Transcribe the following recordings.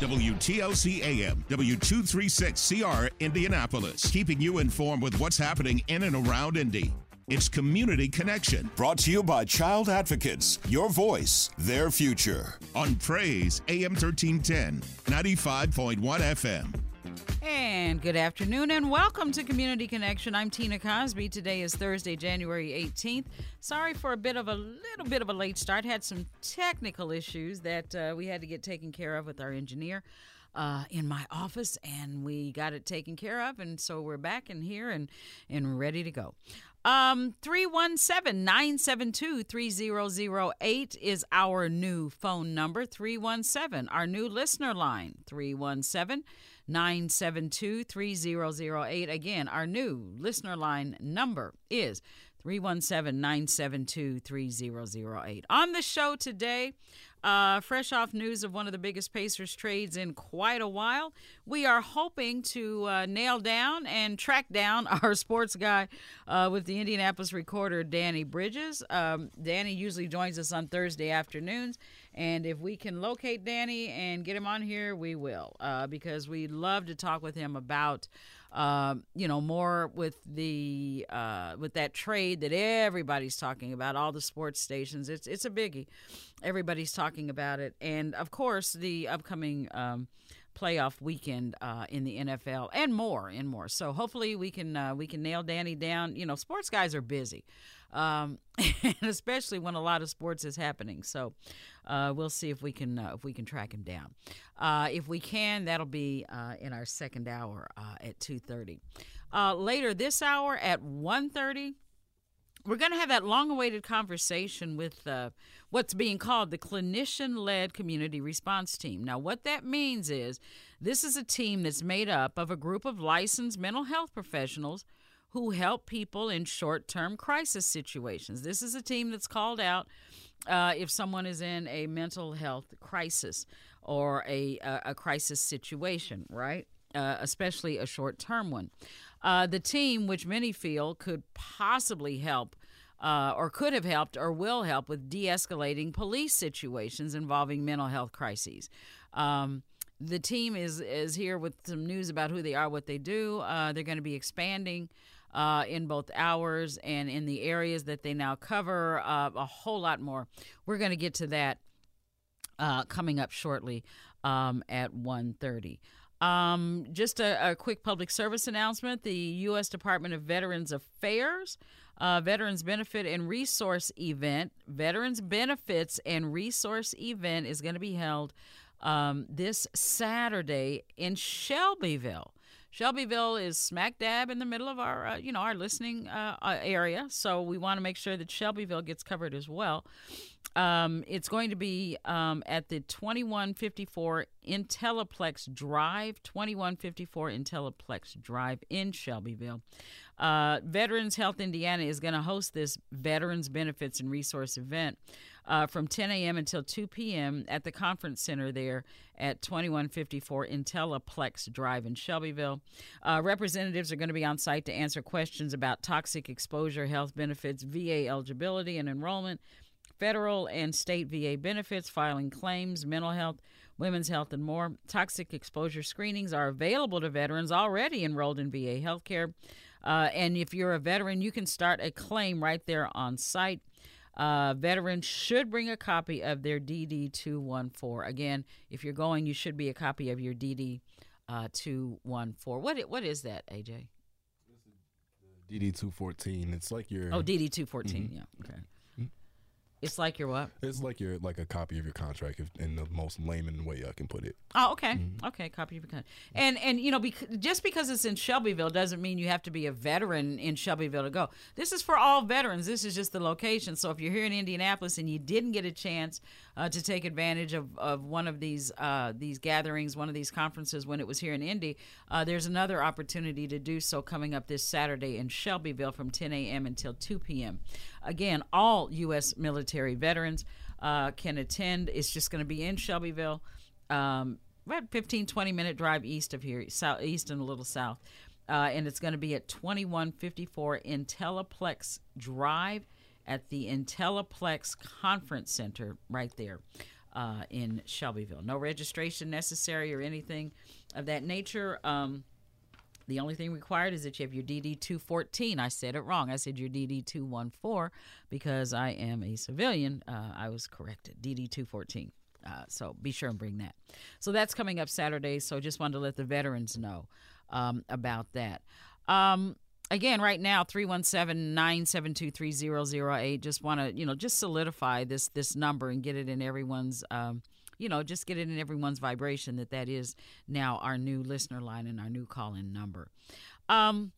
WTLC AM, W236CR, Indianapolis, keeping you informed with what's happening in and around Indy. It's Community Connection. Brought to you by Child Advocates, your voice, their future. On Praise, AM 1310, 95.1 FM. And good afternoon and welcome to Community Connection. I'm Tina Cosby. Today is Thursday, January 18th. Sorry for a bit of a little bit of a late start. Had some technical issues that uh, we had to get taken care of with our engineer uh, in my office, and we got it taken care of, and so we're back in here and and ready to go. Um, 317 972 3008 is our new phone number. 317, our new listener line. 317 972 3008. Again, our new listener line number is 317 972 3008. On the show today, uh, fresh off news of one of the biggest Pacers trades in quite a while, we are hoping to uh, nail down and track down our sports guy uh, with the Indianapolis Recorder, Danny Bridges. Um, Danny usually joins us on Thursday afternoons, and if we can locate Danny and get him on here, we will, uh, because we love to talk with him about uh, you know, more with the uh, with that trade that everybody's talking about, all the sports stations. It's it's a biggie. Everybody's talking about it, and of course the upcoming. Um, playoff weekend uh, in the NFL and more and more. So hopefully we can uh, we can nail Danny down. You know, sports guys are busy, um, and especially when a lot of sports is happening. So uh, we'll see if we can uh, if we can track him down. Uh, if we can, that'll be uh, in our second hour at two thirty. later this hour at 1.30, we're going to have that long-awaited conversation with what's being called the clinician led community response team. Now, what that means is this is a team that's made up of a group of licensed mental health professionals who help people in short term crisis situations. This is a team that's called out uh, if someone is in a mental health crisis or a, a, a crisis situation, right? Uh, especially a short term one. Uh, the team, which many feel could possibly help uh, or could have helped or will help with de escalating police situations involving mental health crises. Um, the team is, is here with some news about who they are, what they do. Uh, they're going to be expanding uh, in both hours and in the areas that they now cover, uh, a whole lot more. We're going to get to that uh, coming up shortly um, at 1.30. Um, just a, a, quick public service announcement. The U.S. Department of Veterans Affairs uh, Veterans Benefit and Resource Event. Veterans Benefits and Resource Event is going to be held um, this Saturday in Shelbyville. Shelbyville is smack dab in the middle of our, uh, you know, our listening uh, uh area, so we want to make sure that Shelbyville gets covered as well. Um, it's going to be um, at the 2154 Intelliplex Drive, 2154 Intelliplex Drive in Shelbyville. Uh, Veterans Health Indiana is going to host this Veterans Benefits and Resource event uh, from 10 a.m. until 2 p.m. at the conference center there at 2154 Intelliplex Drive in Shelbyville. Uh, representatives are going to be on site to answer questions about toxic exposure, health benefits, VA eligibility and enrollment, federal and state VA benefits, filing claims, mental health, women's health, and more. Toxic exposure screenings are available to veterans already enrolled in VA healthcare. Uh, and if you're a veteran, you can start a claim right there on site. Uh, veterans should bring a copy of their DD 214. Again, if you're going, you should be a copy of your DD uh, 214. What, what is that, AJ? DD 214. It's like your. Oh, DD 214. Mm-hmm. Yeah. Okay. It's like your what? It's like your like a copy of your contract if, in the most layman way I can put it. Oh, okay, mm-hmm. okay, copy of your contract. And and you know, bec- just because it's in Shelbyville doesn't mean you have to be a veteran in Shelbyville to go. This is for all veterans. This is just the location. So if you're here in Indianapolis and you didn't get a chance uh, to take advantage of, of one of these uh, these gatherings, one of these conferences when it was here in Indy, uh, there's another opportunity to do so coming up this Saturday in Shelbyville from 10 a.m. until 2 p.m. Again, all U.S. military veterans uh, can attend. It's just going to be in Shelbyville, um, about 15, 20 minute drive east of here, south, east and a little south. Uh, and it's going to be at 2154 Intelliplex Drive at the Intelliplex Conference Center right there. uh, in Shelbyville. No registration necessary or anything of that nature. Um, the only thing required is that you have your DD 214. I said it wrong. I said your DD 214 because I am a civilian. Uh, I was corrected. DD 214. Uh, so be sure and bring that. So that's coming up Saturday. So just wanted to let the veterans know um, about that. Um, again, right now, 317-972-3008. Just want to, you know, just solidify this this number and get it in everyone's um, you know, just get it in everyone's vibration that that is now our new listener line and our new call in number. Um,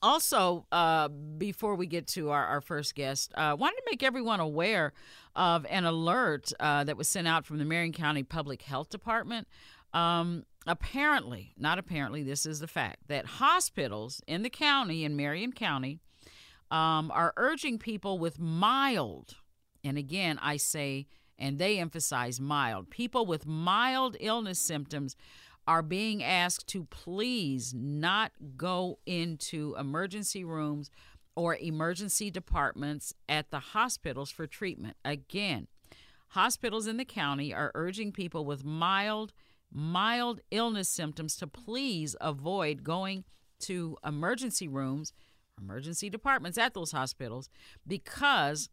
also, uh, before we get to our, our first guest, I uh, wanted to make everyone aware of an alert uh, that was sent out from the Marion County Public Health Department. Um, apparently, not apparently, this is the fact that hospitals in the county, in Marion County, um, are urging people with mild, and again, I say and they emphasize mild. People with mild illness symptoms are being asked to please not go into emergency rooms or emergency departments at the hospitals for treatment. Again, hospitals in the county are urging people with mild mild illness symptoms to please avoid going to emergency rooms, emergency departments at those hospitals because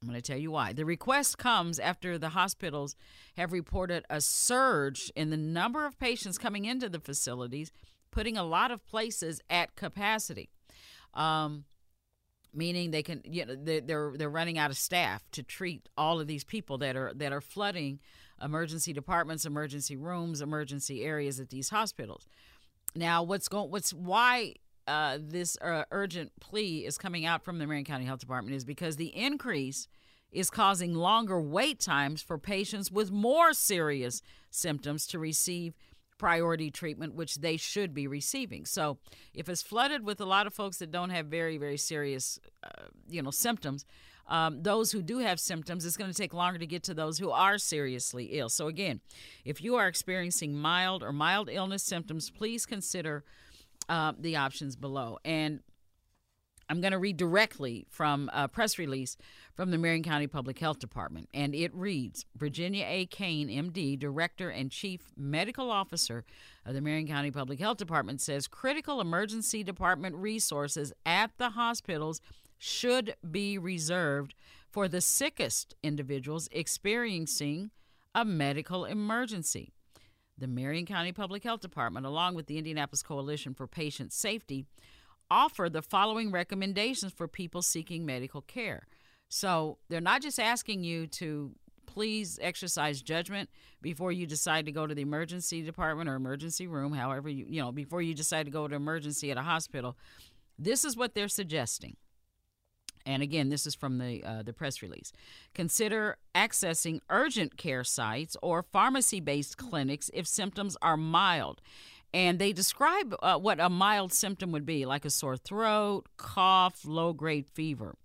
I'm going to tell you why. The request comes after the hospitals have reported a surge in the number of patients coming into the facilities, putting a lot of places at capacity. Um, meaning they can you know they're they're running out of staff to treat all of these people that are that are flooding emergency departments, emergency rooms, emergency areas at these hospitals. Now, what's going what's why uh, this uh, urgent plea is coming out from the Marion County Health Department is because the increase is causing longer wait times for patients with more serious symptoms to receive priority treatment, which they should be receiving. So, if it's flooded with a lot of folks that don't have very, very serious, uh, you know, symptoms, um, those who do have symptoms, it's going to take longer to get to those who are seriously ill. So, again, if you are experiencing mild or mild illness symptoms, please consider uh, the options below. And I'm going to read directly from a press release from the Marion County Public Health Department. And it reads Virginia A. Caine, MD, Director and Chief Medical Officer of the Marion County Public Health Department, says critical emergency department resources at the hospitals should be reserved for the sickest individuals experiencing a medical emergency. The Marion County Public Health Department, along with the Indianapolis Coalition for Patient Safety, offer the following recommendations for people seeking medical care. So they're not just asking you to please exercise judgment before you decide to go to the emergency department or emergency room, however you you know, before you decide to go to emergency at a hospital. This is what they're suggesting. And again, this is from the uh, the press release. Consider accessing urgent care sites or pharmacy-based clinics if symptoms are mild. And they describe uh, what a mild symptom would be, like a sore throat, cough, low-grade fever.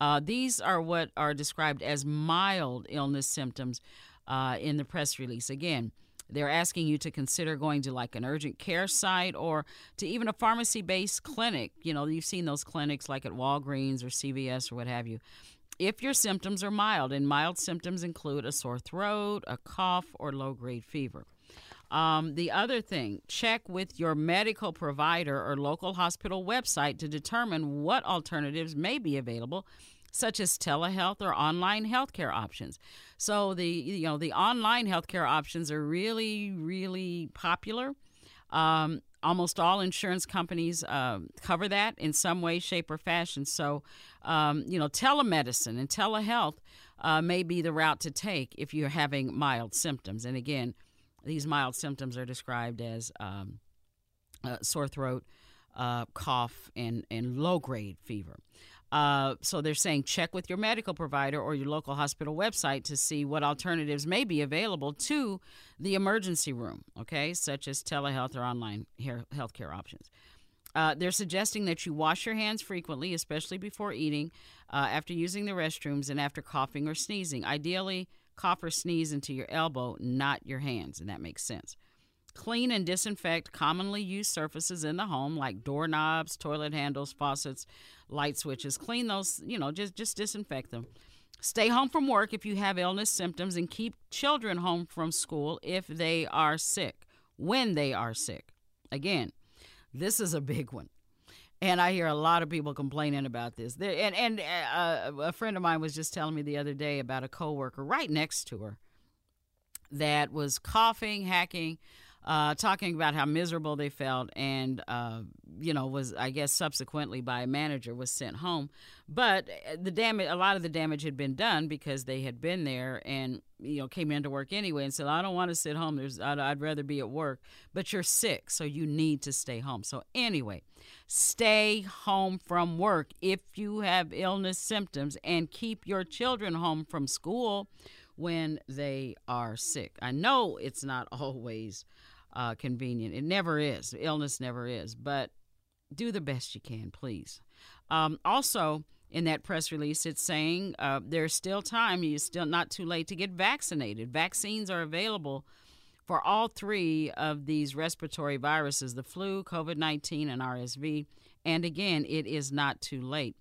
Uh, these are what are described as mild illness symptoms uh, in the press release. Again, they're asking you to consider going to like an urgent care site or to even a pharmacy based clinic. You know, you've seen those clinics like at Walgreens or CVS or what have you. If your symptoms are mild, and mild symptoms include a sore throat, a cough, or low grade fever. Um, the other thing, check with your medical provider or local hospital website to determine what alternatives may be available such as telehealth or online healthcare options. So the you know the online healthcare options are really really popular. Um, almost all insurance companies uh, cover that in some way, shape, or fashion. So, um, you know, telemedicine and telehealth uh, may be the route to take if you're having mild symptoms. And again, these mild symptoms are described as um, uh, sore throat, uh, cough, and, and low grade fever. Uh, so they're saying check with your medical provider or your local hospital website to see what alternatives may be available to the emergency room, okay, such as telehealth or online healthcare options. Uh, they're suggesting that you wash your hands frequently, especially before eating, uh, after using the restrooms, and after coughing or sneezing. Ideally, cough or sneeze into your elbow, not your hands, and that makes sense. Clean and disinfect commonly used surfaces in the home like doorknobs, toilet handles, faucets, light switches. Clean those, you know, just just disinfect them. Stay home from work if you have illness symptoms and keep children home from school if they are sick, when they are sick. Again, this is a big one. And I hear a lot of people complaining about this. There, and and uh, a friend of mine was just telling me the other day about a coworker right next to her that was coughing, hacking, uh, talking about how miserable they felt, and uh, you know was I guess subsequently by a manager was sent home. But uh, the damage, a lot of the damage had been done because they had been there and you know came into work anyway and said I don't want to sit home. There's I'd, I'd rather be at work, but you're sick, so you need to stay home. So anyway, stay home from work if you have illness symptoms, and keep your children home from school when they are sick. I know it's not always uh, convenient. It never is. Illness never is. But do the best you can, please. Um, also, in that press release, it's saying uh, there's still time. It's still not too late to get vaccinated. Vaccines are available for all three of these respiratory viruses the flu, COVID 19, and RSV. And again, it is not too late.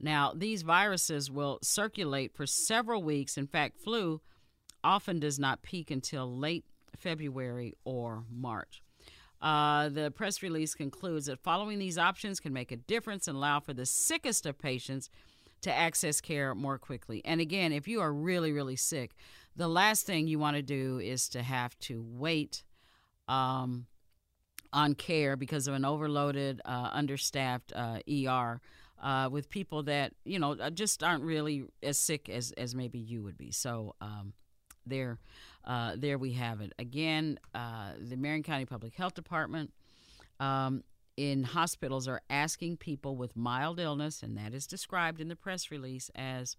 Now, these viruses will circulate for several weeks. In fact, flu often does not peak until late February or March. Uh, the press release concludes that following these options can make a difference and allow for the sickest of patients to access care more quickly. And again, if you are really, really sick, the last thing you want to do is to have to wait um, on care because of an overloaded, uh, understaffed uh, ER with people that you know uh, just aren't really as sick as as maybe you would be. So um, there, uh, there we have it. Again, uh, the Marion County Public Health Department. Um, in hospitals are asking people with mild illness, and that is described in the press release as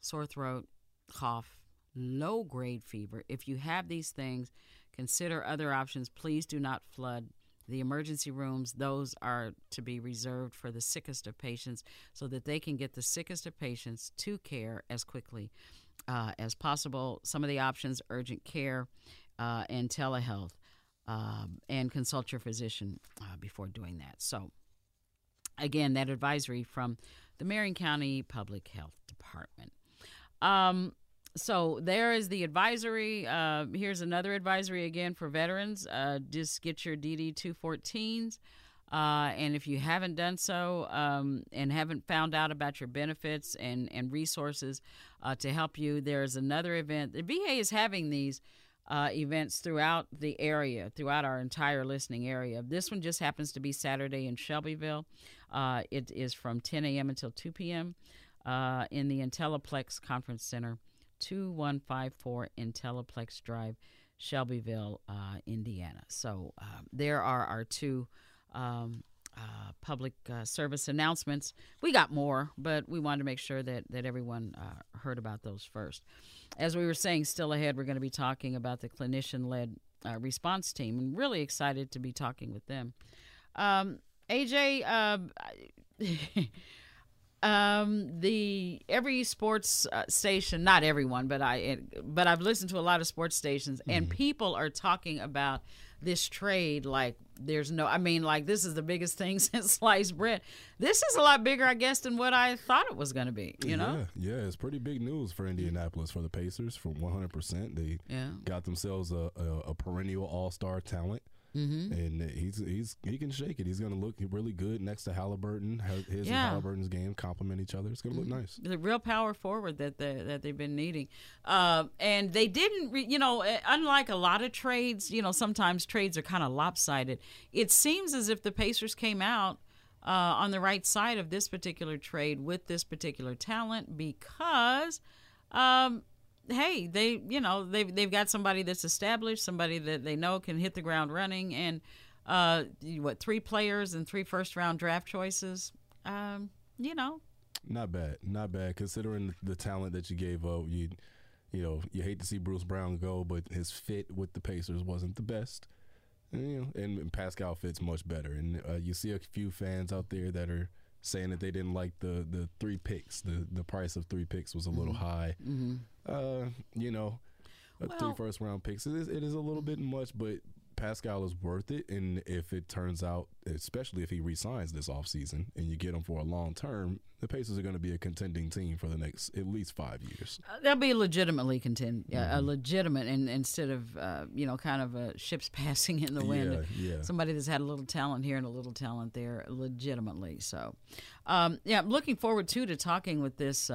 sore throat, cough, low grade fever. If you have these things, consider other options. Please do not flood the emergency rooms, those are to be reserved for the sickest of patients so that they can get the sickest of patients to care as quickly uh, as possible. Some of the options urgent care uh, and telehealth, um, and consult your physician uh, before doing that. So, again, that advisory from the Marion County Public Health Department. Um, so there is the advisory. Uh, here's another advisory again for veterans. Uh, just get your DD 214s. Uh, and if you haven't done so um, and haven't found out about your benefits and, and resources uh, to help you, there's another event. The VA is having these uh, events throughout the area, throughout our entire listening area. This one just happens to be Saturday in Shelbyville. Uh, it is from 10 a.m. until 2 p.m. Uh, in the Intelliplex Conference Center. 2154 Intelliplex Drive, Shelbyville, uh, Indiana. So uh, there are our two um, uh, public uh, service announcements. We got more, but we wanted to make sure that, that everyone uh, heard about those first. As we were saying, still ahead, we're going to be talking about the clinician led uh, response team and really excited to be talking with them. Um, AJ, um the every sports uh, station not everyone but i it, but i've listened to a lot of sports stations mm-hmm. and people are talking about this trade like there's no i mean like this is the biggest thing since sliced bread. This is a lot bigger i guess than what i thought it was going to be you know? Yeah yeah it's pretty big news for indianapolis for the pacers from 100% they yeah. got themselves a, a, a perennial all-star talent Mm-hmm. And he's he's he can shake it. He's going to look really good next to Haliburton. His yeah. and Haliburton's game complement each other. It's going to mm-hmm. look nice. The real power forward that they, that they've been needing, uh, and they didn't. Re- you know, eh, unlike a lot of trades, you know, sometimes trades are kind of lopsided. It seems as if the Pacers came out. Uh, on the right side of this particular trade with this particular talent because um, hey, they you know they've they've got somebody that's established, somebody that they know can hit the ground running, and uh, what three players and three first round draft choices. Um, you know, not bad, not bad considering the talent that you gave up. You you know you hate to see Bruce Brown go, but his fit with the Pacers wasn't the best. And, you know, and, and Pascal fits much better, and uh, you see a few fans out there that are saying that they didn't like the the three picks. The the price of three picks was a little mm-hmm. high. Mm-hmm. Uh, you know, well, three first round picks. It is, it is a little bit much, but Pascal is worth it, and if it turns out, especially if he resigns this offseason and you get him for a long term, the Pacers are going to be a contending team for the next at least five years. Uh, they'll be legitimately contend, yeah, mm-hmm. a legitimate, and instead of uh, you know kind of a ships passing in the wind, yeah, yeah. somebody that's had a little talent here and a little talent there, legitimately. So, um, yeah, I'm looking forward too to talking with this.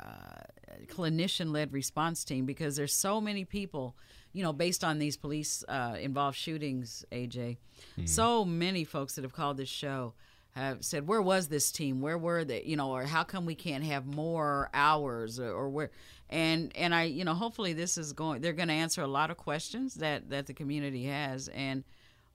Uh, clinician led response team because there's so many people you know, based on these police uh, involved shootings, AJ, mm. so many folks that have called this show have said, "Where was this team? Where were they? You know, or how come we can't have more hours, or, or where?" And and I, you know, hopefully this is going. They're going to answer a lot of questions that that the community has, and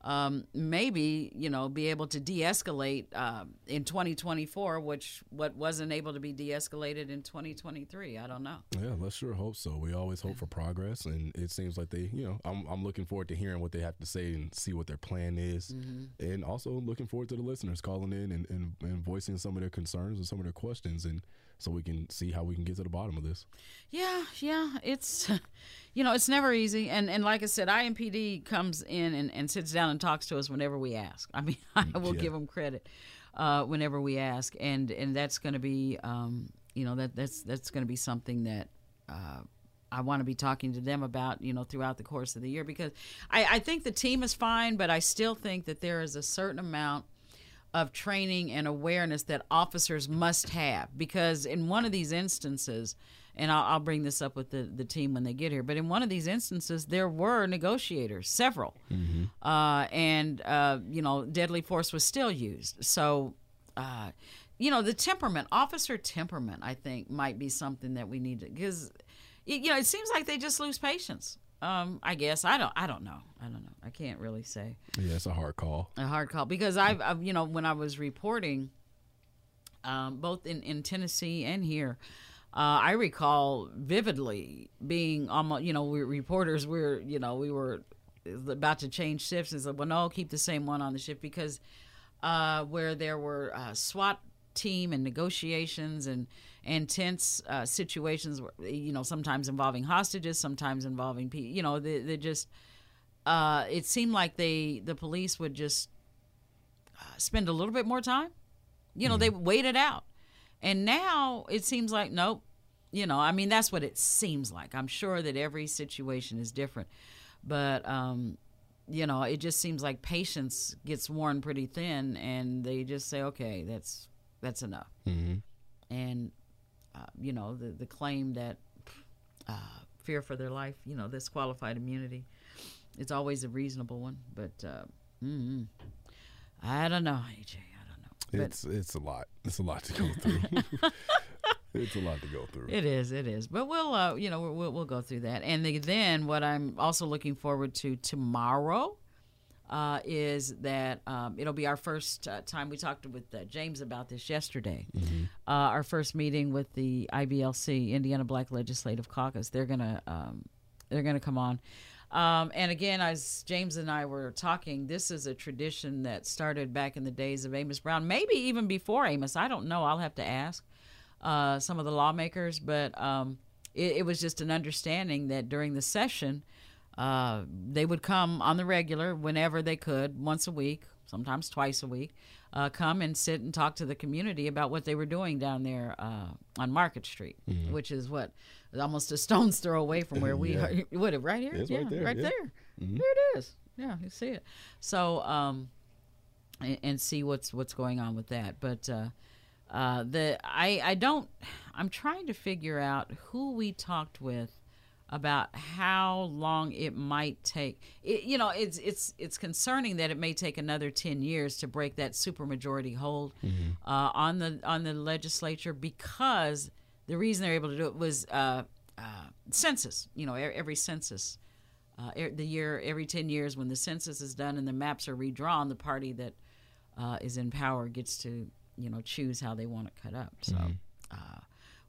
um, maybe you know be able to de-escalate uh, in 2024 which what wasn't able to be de-escalated in 2023 i don't know. Yeah let's sure hope so. We always hope for progress and it seems like they you know i'm, I'm looking forward to hearing what they have to say and see what their plan is. Mm-hmm. and also looking forward to the listeners calling in and, and, and voicing some of their concerns and some of their questions. And so we can see how we can get to the bottom of this. Yeah, yeah, it's you know it's never easy, and and like I said, IMPD comes in and, and sits down and talks to us whenever we ask. I mean, I will yeah. give them credit uh, whenever we ask, and and that's going to be um, you know that that's that's going to be something that. Uh, I want to be talking to them about, you know, throughout the course of the year because I, I think the team is fine, but I still think that there is a certain amount of training and awareness that officers must have. Because in one of these instances and I'll, I'll, bring this up with the, the team when they get here but in one of these instances there were negotiators several. Mm-hmm. uh, and uh, you know deadly force was still used. So uh, you know the temperament officer temperament i think might be something that we need to because you know it seems like they just lose patience um, I guess I don't. I don't know. I don't know. I can't really say. Yeah, it's a hard call. A hard call because I've, I've you know, when I was reporting, um, both in in Tennessee and here, uh, I recall vividly being almost, you know, we reporters. We're, you know, we were about to change shifts and said, well, no, keep the same one on the shift because uh, where there were uh, SWAT team and negotiations and and tense uh, situations, you know, sometimes involving hostages, sometimes involving people. You know, they, they just. Uh, it seemed like they the police would just uh, spend a little bit more time. You know, mm. they wait it out, and now it seems like nope. You know, I mean, that's what it seems like. I'm sure that every situation is different, but um, you know, it just seems like patience gets worn pretty thin, and they just say, okay, that's that's enough. Mm-hmm. And uh, you know, the, the claim that uh, fear for their life, you know, this qualified immunity, it's always a reasonable one. But uh, mm-hmm. I don't know, AJ. I don't know. It's but, it's a lot. It's a lot to go through. it's a lot to go through. It is. It is. But we'll, uh, you know, we'll, we'll go through that. And then what I'm also looking forward to tomorrow uh, is that um, it'll be our first uh, time we talked with uh, James about this yesterday. Mm-hmm. Uh, our first meeting with the IBLC, Indiana Black Legislative Caucus. They're gonna um, they're gonna come on. Um, and again, as James and I were talking, this is a tradition that started back in the days of Amos Brown, maybe even before Amos. I don't know. I'll have to ask uh, some of the lawmakers, but um, it, it was just an understanding that during the session uh, they would come on the regular whenever they could, once a week, sometimes twice a week, uh, come and sit and talk to the community about what they were doing down there uh, on Market Street, mm-hmm. which is what almost a stone's throw away from where we yeah. are. What right here? It's yeah, right there. Right yeah. there. Mm-hmm. There it is. Yeah, you see it. So, um, and, and, see what's what's going on with that. But uh, uh, the I I don't. I'm trying to figure out who we talked with about how long it might take. It, you know, it's it's it's concerning that it may take another ten years to break that supermajority hold mm-hmm. uh, on the on the legislature because the reason they're able to do it was uh, uh, census. You know, every census. Uh, the year every 10 years when the census is done and the maps are redrawn the party that uh, is in power gets to you know choose how they want it cut up so mm-hmm.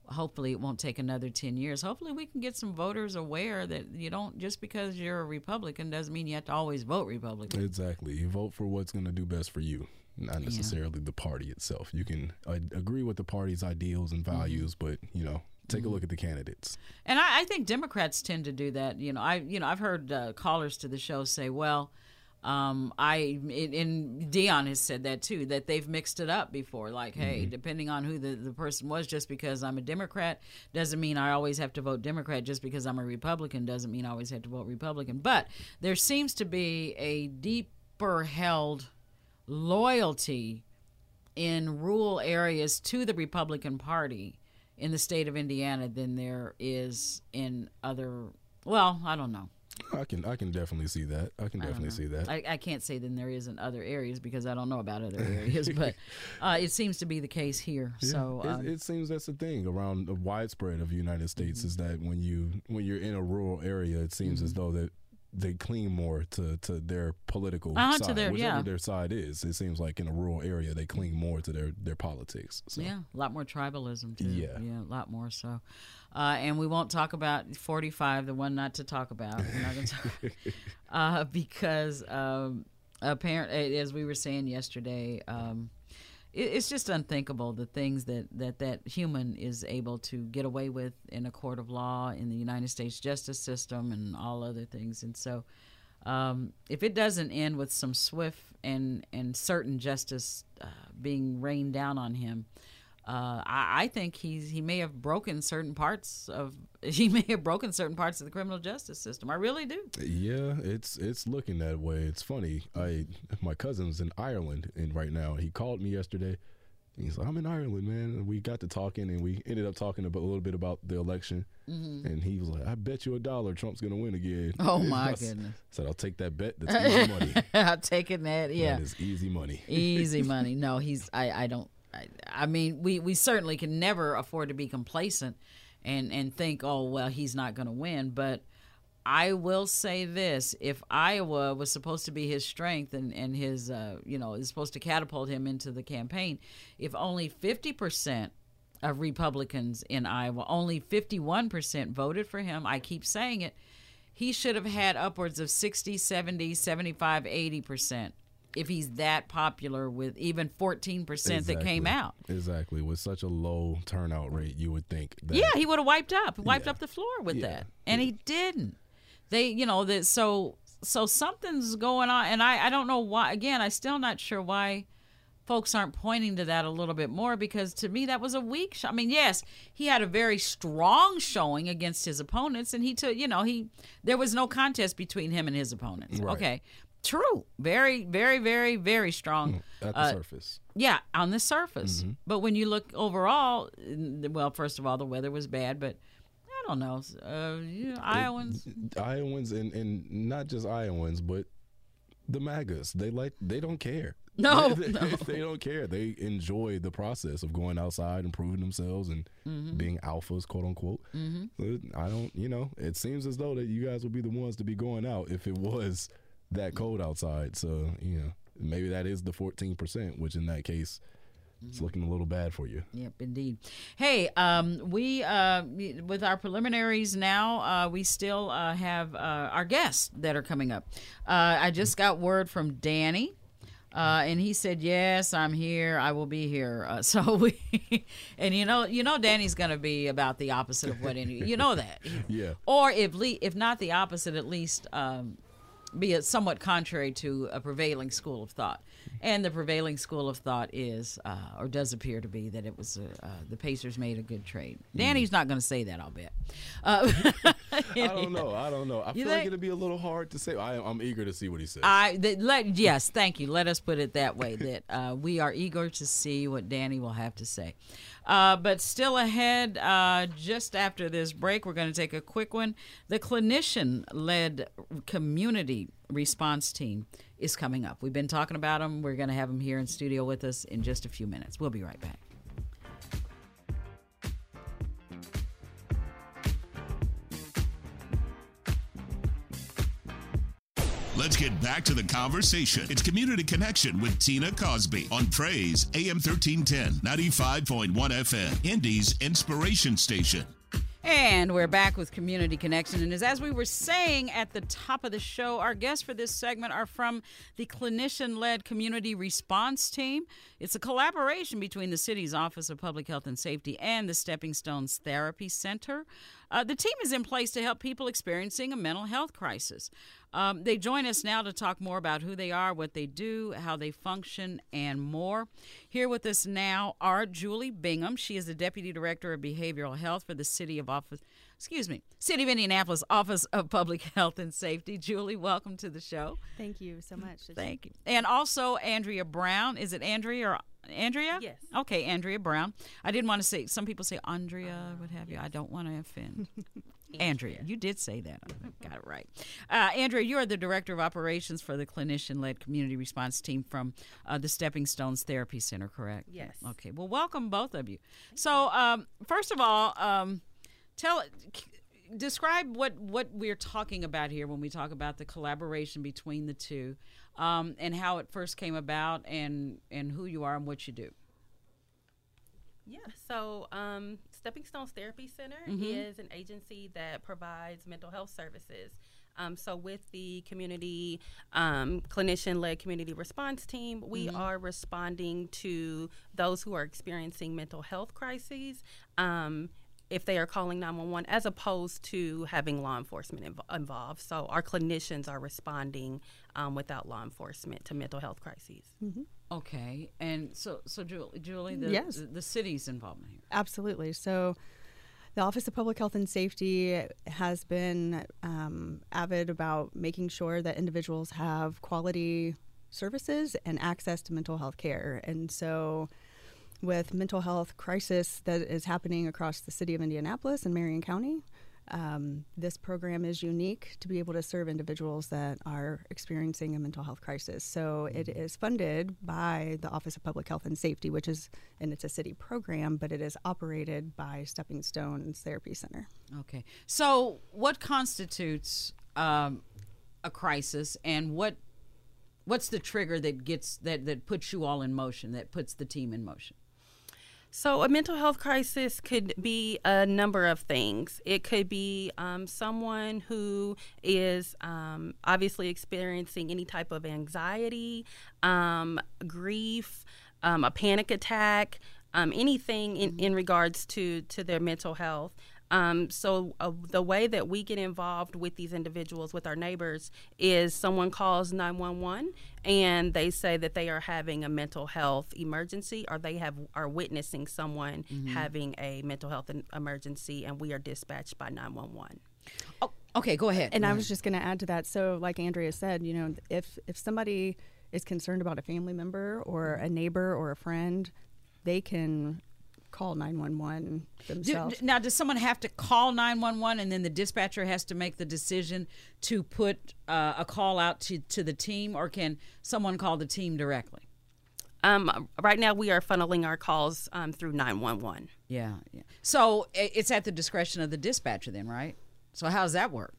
Hopefully it won't take another 10 years hopefully we can get some voters aware that you don't just because you're a republican doesn't mean you have to always vote republican exactly you vote for what's going to do best for you not necessarily yeah. the party itself you can uh, agree with the party's ideals and mm-hmm. values mm-hmm. but you know Take a look at the candidates. And I, I, think Democrats tend to do that. You know, I you know I've heard uh, callers to the show say, well. Um, I and Dion has said that too that they've mixed it up before. Like, hey, mm-hmm. depending on who the, the person was, just because I'm a Democrat doesn't mean I always have to vote Democrat. Just because I'm a Republican doesn't mean I always have to vote Republican. But there seems to be a deeper held loyalty in rural areas to the Republican Party in the state of Indiana than there is in other. Well, I don't know. I can I can definitely see that. I can definitely see that. I, I, can't say that there is in other areas because I don't know about other areas, but uh, it seems to be the case here. Yeah, so um, it, it, seems that's the thing around the widespread of the United States mm-hmm. is that when you when you're in a rural area, it seems mm-hmm. as though that they cling more to, to their political uh-huh, side, their, whichever yeah. their side is. It seems like in a rural area, they cling more to their their politics. So. Yeah, a lot more tribalism too. Yeah, yeah, a lot more so. Uh, and we won't talk about 45, the one not to talk about. We're not talk uh, because um, apparently, as we were saying yesterday, um, it's just unthinkable the things that, that that human is able to get away with in a court of law, in the United States justice system, and all other things. And so, um, if it doesn't end with some swift and and certain justice uh, being rained down on him, uh, I, I, think he's he may have broken certain parts of he may have broken certain parts of the criminal justice system. I really do. Yeah, it's it's looking that way. It's funny. I my cousin's in Ireland and right now he called me yesterday. He's like, I'm in Ireland, man. And we got to talking, and we ended up talking about, a little bit about the election. Mm-hmm. And he was like, I bet you a dollar Trump's going to win again. Oh, my I goodness. said, I'll take that bet. That's easy money. I'm taking that, yeah. That is easy money. easy money. No, he's, I, I don't, I, mean, we, we certainly can never afford to be complacent and, and think, oh, well, he's not going to win. But I will say this if Iowa was supposed to be his strength and, and his, uh, you know, is supposed to catapult him into the campaign, if only 50% of Republicans in Iowa, only 51% voted for him, I keep saying it, he should have had upwards of 60, 70, 75, 80% if he's that popular with even 14% exactly. that came out. Exactly. With such a low turnout rate, you would think that. Yeah, he would have wiped up, wiped yeah. up the floor with yeah. that. And yeah. he didn't. They, you know, that so so something's going on and I I don't know why again, I still not sure why folks aren't pointing to that a little bit more because to me that was a weak sh- I mean, yes, he had a very strong showing against his opponents and he took, you know, he there was no contest between him and his opponents. Right. Okay. True. Very, very, very, very strong. Mm, at the uh, surface. Yeah, on the surface. Mm-hmm. But when you look overall, well, first of all, the weather was bad, but I don't know. Uh, you know Iowans. It, Iowans and, and not just Iowans, but the MAGAs. They like they don't care. No, they, no. they don't care. They enjoy the process of going outside and proving themselves and mm-hmm. being alphas, quote unquote. Mm-hmm. I don't, you know, it seems as though that you guys would be the ones to be going out if it was that cold outside. So, you know, maybe that is the 14%, which in that case, it's looking a little bad for you. Yep, indeed. Hey, um, we uh, with our preliminaries now, uh, we still uh, have uh, our guests that are coming up. Uh, I just got word from Danny. Uh, and he said, "Yes, I'm here. I will be here." Uh, so we, and you know, you know, Danny's going to be about the opposite of what any, you know that, yeah. Or if le- if not the opposite, at least um, be a somewhat contrary to a prevailing school of thought. And the prevailing school of thought is, uh, or does appear to be, that it was uh, the Pacers made a good trade. Mm. Danny's not going to say that, I'll bet. Uh, I don't know. I don't know. I you feel think? like it'll be a little hard to say. I, am eager to see what he says. I let yes, thank you. Let us put it that way. That uh, we are eager to see what Danny will have to say. Uh, but still ahead, uh, just after this break, we're going to take a quick one. The clinician led community response team is coming up. We've been talking about them. We're going to have them here in studio with us in just a few minutes. We'll be right back. Let's get back to the conversation. It's Community Connection with Tina Cosby on Praise AM 1310, 95.1 FM, Indy's Inspiration Station. And we're back with Community Connection. And as, we were saying at the top of the show, our guests for this segment are from the clinician led community response team. It's a collaboration between the city's Office of Public Health and Safety and the Stepping Stones Therapy Center. Uh, the team is in place to help people experiencing a mental health crisis. Um, they join us now to talk more about who they are, what they do, how they function, and more. Here with us now are Julie Bingham. She is the Deputy Director of Behavioral Health for the City of Office, excuse me, City of Indianapolis Office of Public Health and Safety. Julie, welcome to the show. Thank you so much. Thank you. And also Andrea Brown. Is it Andrea or Andrea? Yes. Okay, Andrea Brown. I didn't want to say. Some people say Andrea, uh, what have yes. you. I don't want to offend. Andrea, you did say that. I got it right. Uh, Andrea, you are the Director of Operations for the clinician led community response team from uh, the Stepping Stones Therapy Center, correct? Yes. Okay. Well, welcome both of you. so, um, first of all, um, tell describe what what we're talking about here when we talk about the collaboration between the two um, and how it first came about and and who you are and what you do yeah so um, Stepping Stones Therapy Center mm-hmm. is an agency that provides mental health services. Um, so, with the community um, clinician led community response team, we mm-hmm. are responding to those who are experiencing mental health crises. If they are calling 911 as opposed to having law enforcement inv- involved. So our clinicians are responding um, without law enforcement to mental health crises. Mm-hmm. Okay, and so so Julie, Julie the, yes. the, the city's involvement here. Absolutely. So the Office of Public Health and Safety has been um, avid about making sure that individuals have quality services and access to mental health care. And so, with mental health crisis that is happening across the city of Indianapolis and Marion County, um, this program is unique to be able to serve individuals that are experiencing a mental health crisis. So it mm-hmm. funded by the Office of Public Health and Safety, which is, and it's a city program, but it is operated by Stepping Stones Therapy Center. Okay. So what constitutes um, a crisis, and what what's the trigger that gets that that puts you all in motion, that puts the team in motion? So, a mental health crisis could be a number of things. It could be um, someone who is um, obviously experiencing any type of anxiety, um, grief, um, a panic attack, um, anything in, in regards to, to their mental health. Um, so uh, the way that we get involved with these individuals, with our neighbors, is someone calls 911 and they say that they are having a mental health emergency or they have are witnessing someone mm-hmm. having a mental health emergency and we are dispatched by 911. Oh, okay, go ahead. And go I ahead. was just going to add to that. So, like Andrea said, you know, if if somebody is concerned about a family member or a neighbor or a friend, they can call 911 themselves. Do, now, does someone have to call 911 and then the dispatcher has to make the decision to put uh, a call out to, to the team, or can someone call the team directly? Um, right now, we are funneling our calls um, through 911. Yeah, yeah. So it's at the discretion of the dispatcher, then, right? So, how does that work?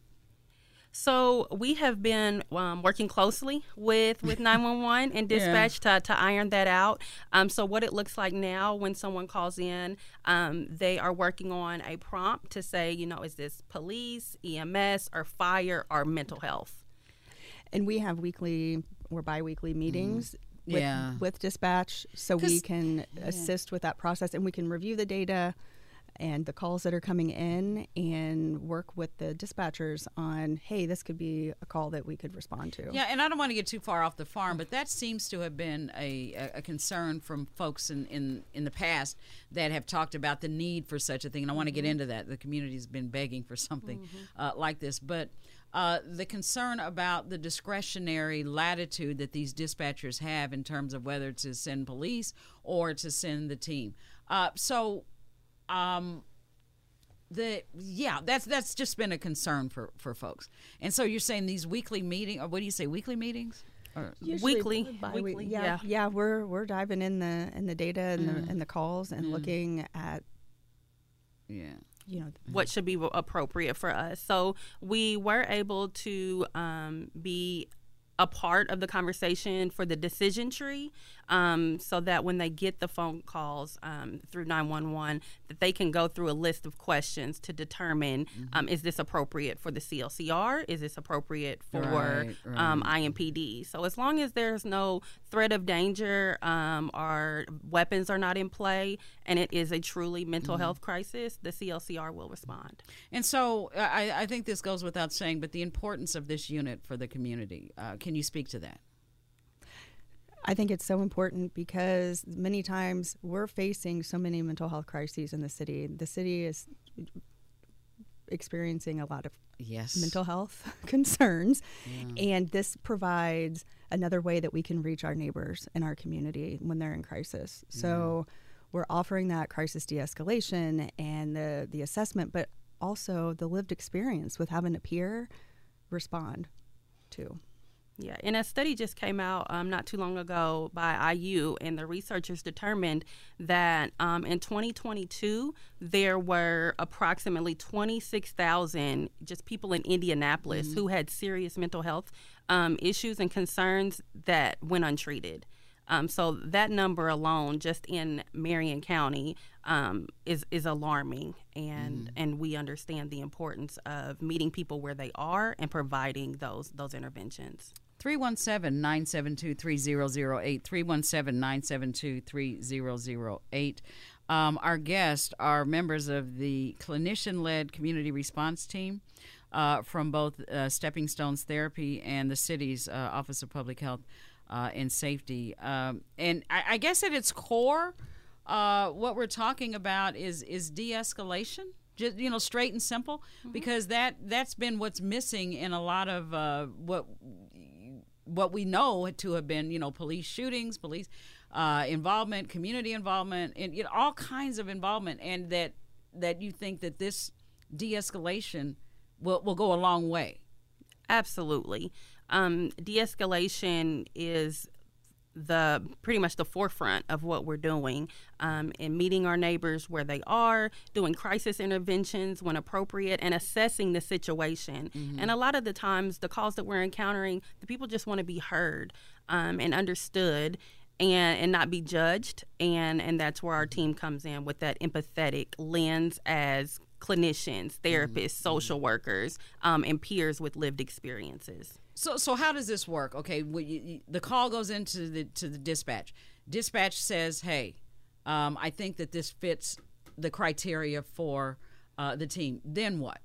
So we have been um, working closely with with 911 and dispatch yeah. to, to iron that out. Um, so what it looks like now when someone calls in, um, they are working on a prompt to say, you know, is this police, EMS, or fire, or mental health? And we have weekly or biweekly meetings. Mm. With, yeah. with dispatch, so we can yeah. assist with that process, and we can review the data, and the calls that are coming in and work with the dispatchers on, hey, this could be a call that we could respond to. Yeah, and I don't want to get too far off the farm, but that seems to have been a, a concern from folks in, in, in the past that have talked about the need for such a thing. And I want to get mm-hmm. into that. The community's been begging for something mm-hmm. uh, like this. But uh, the concern about the discretionary latitude that these dispatchers have in terms of whether to send police or to send the team. Uh, so um, the yeah that's that's just been a concern for for folks. And so you're saying these weekly meeting or what do you say weekly meetings? Or weekly. weekly yeah, yeah, yeah we're we're diving in the in the data and, mm. the, and the calls and mm. looking at yeah. you know what should be appropriate for us. So we were able to um, be a part of the conversation for the decision tree um, so that when they get the phone calls um, through 911 that they can go through a list of questions to determine mm-hmm. um, is this appropriate for the CLCR is this appropriate for right, um, right. IMPD so as long as there's no threat of danger um, or weapons are not in play and it is a truly mental mm-hmm. health crisis the CLCR will respond and so I, I, think this goes without saying but the importance of this unit for the community uh, can you speak to that I think it's so important because many times we're facing so many mental health crises in the city. The city is experiencing a lot of yes. mental health concerns, yeah. and this provides another way that we can reach our neighbors in our community when they're in crisis. So we're offering that crisis de-escalation and the the assessment, but also the lived experience with having a peer respond to. Yeah, and a study just came out um, not too long ago by IU, and the researchers determined that um, in 2022 there were approximately 26,000 just people in Indianapolis mm-hmm. who had serious mental health um, issues and concerns that went untreated. Um, so that number alone, just in Marion County, um, is is alarming, and mm. and we understand the importance of meeting people where they are and providing those those interventions. 317 972 3008. 317 972 3008. Um, our guests are members of the clinician led community response team uh, from both uh, Stepping Stones Therapy and the city's uh, Office of Public Health uh, and Safety. Um, and I, I, guess at its core, uh, what we're talking about is, is de escalation just you know straight and simple mm-hmm. because that that's been what's missing in a lot of uh, what what we know to have been, you know, police shootings, police uh, involvement, community involvement, and you know, all kinds of involvement, and that that you think that this de-escalation will will go a long way. Absolutely, um, de-escalation is the pretty much the forefront of what we're doing um, in meeting our neighbors where they are, doing crisis interventions when appropriate, and assessing the situation. Mm-hmm. And a lot of the times, the calls that we're encountering, the people just want to be heard um, and understood. And, and not be judged and and that's where our team comes in with that empathetic lens as clinicians therapists mm-hmm. social workers um, and peers with lived experiences so so how does this work? Okay, you, you, the call goes into the to the dispatch. Dispatch says, "Hey, um, I think that this fits the criteria for uh, the team." Then what?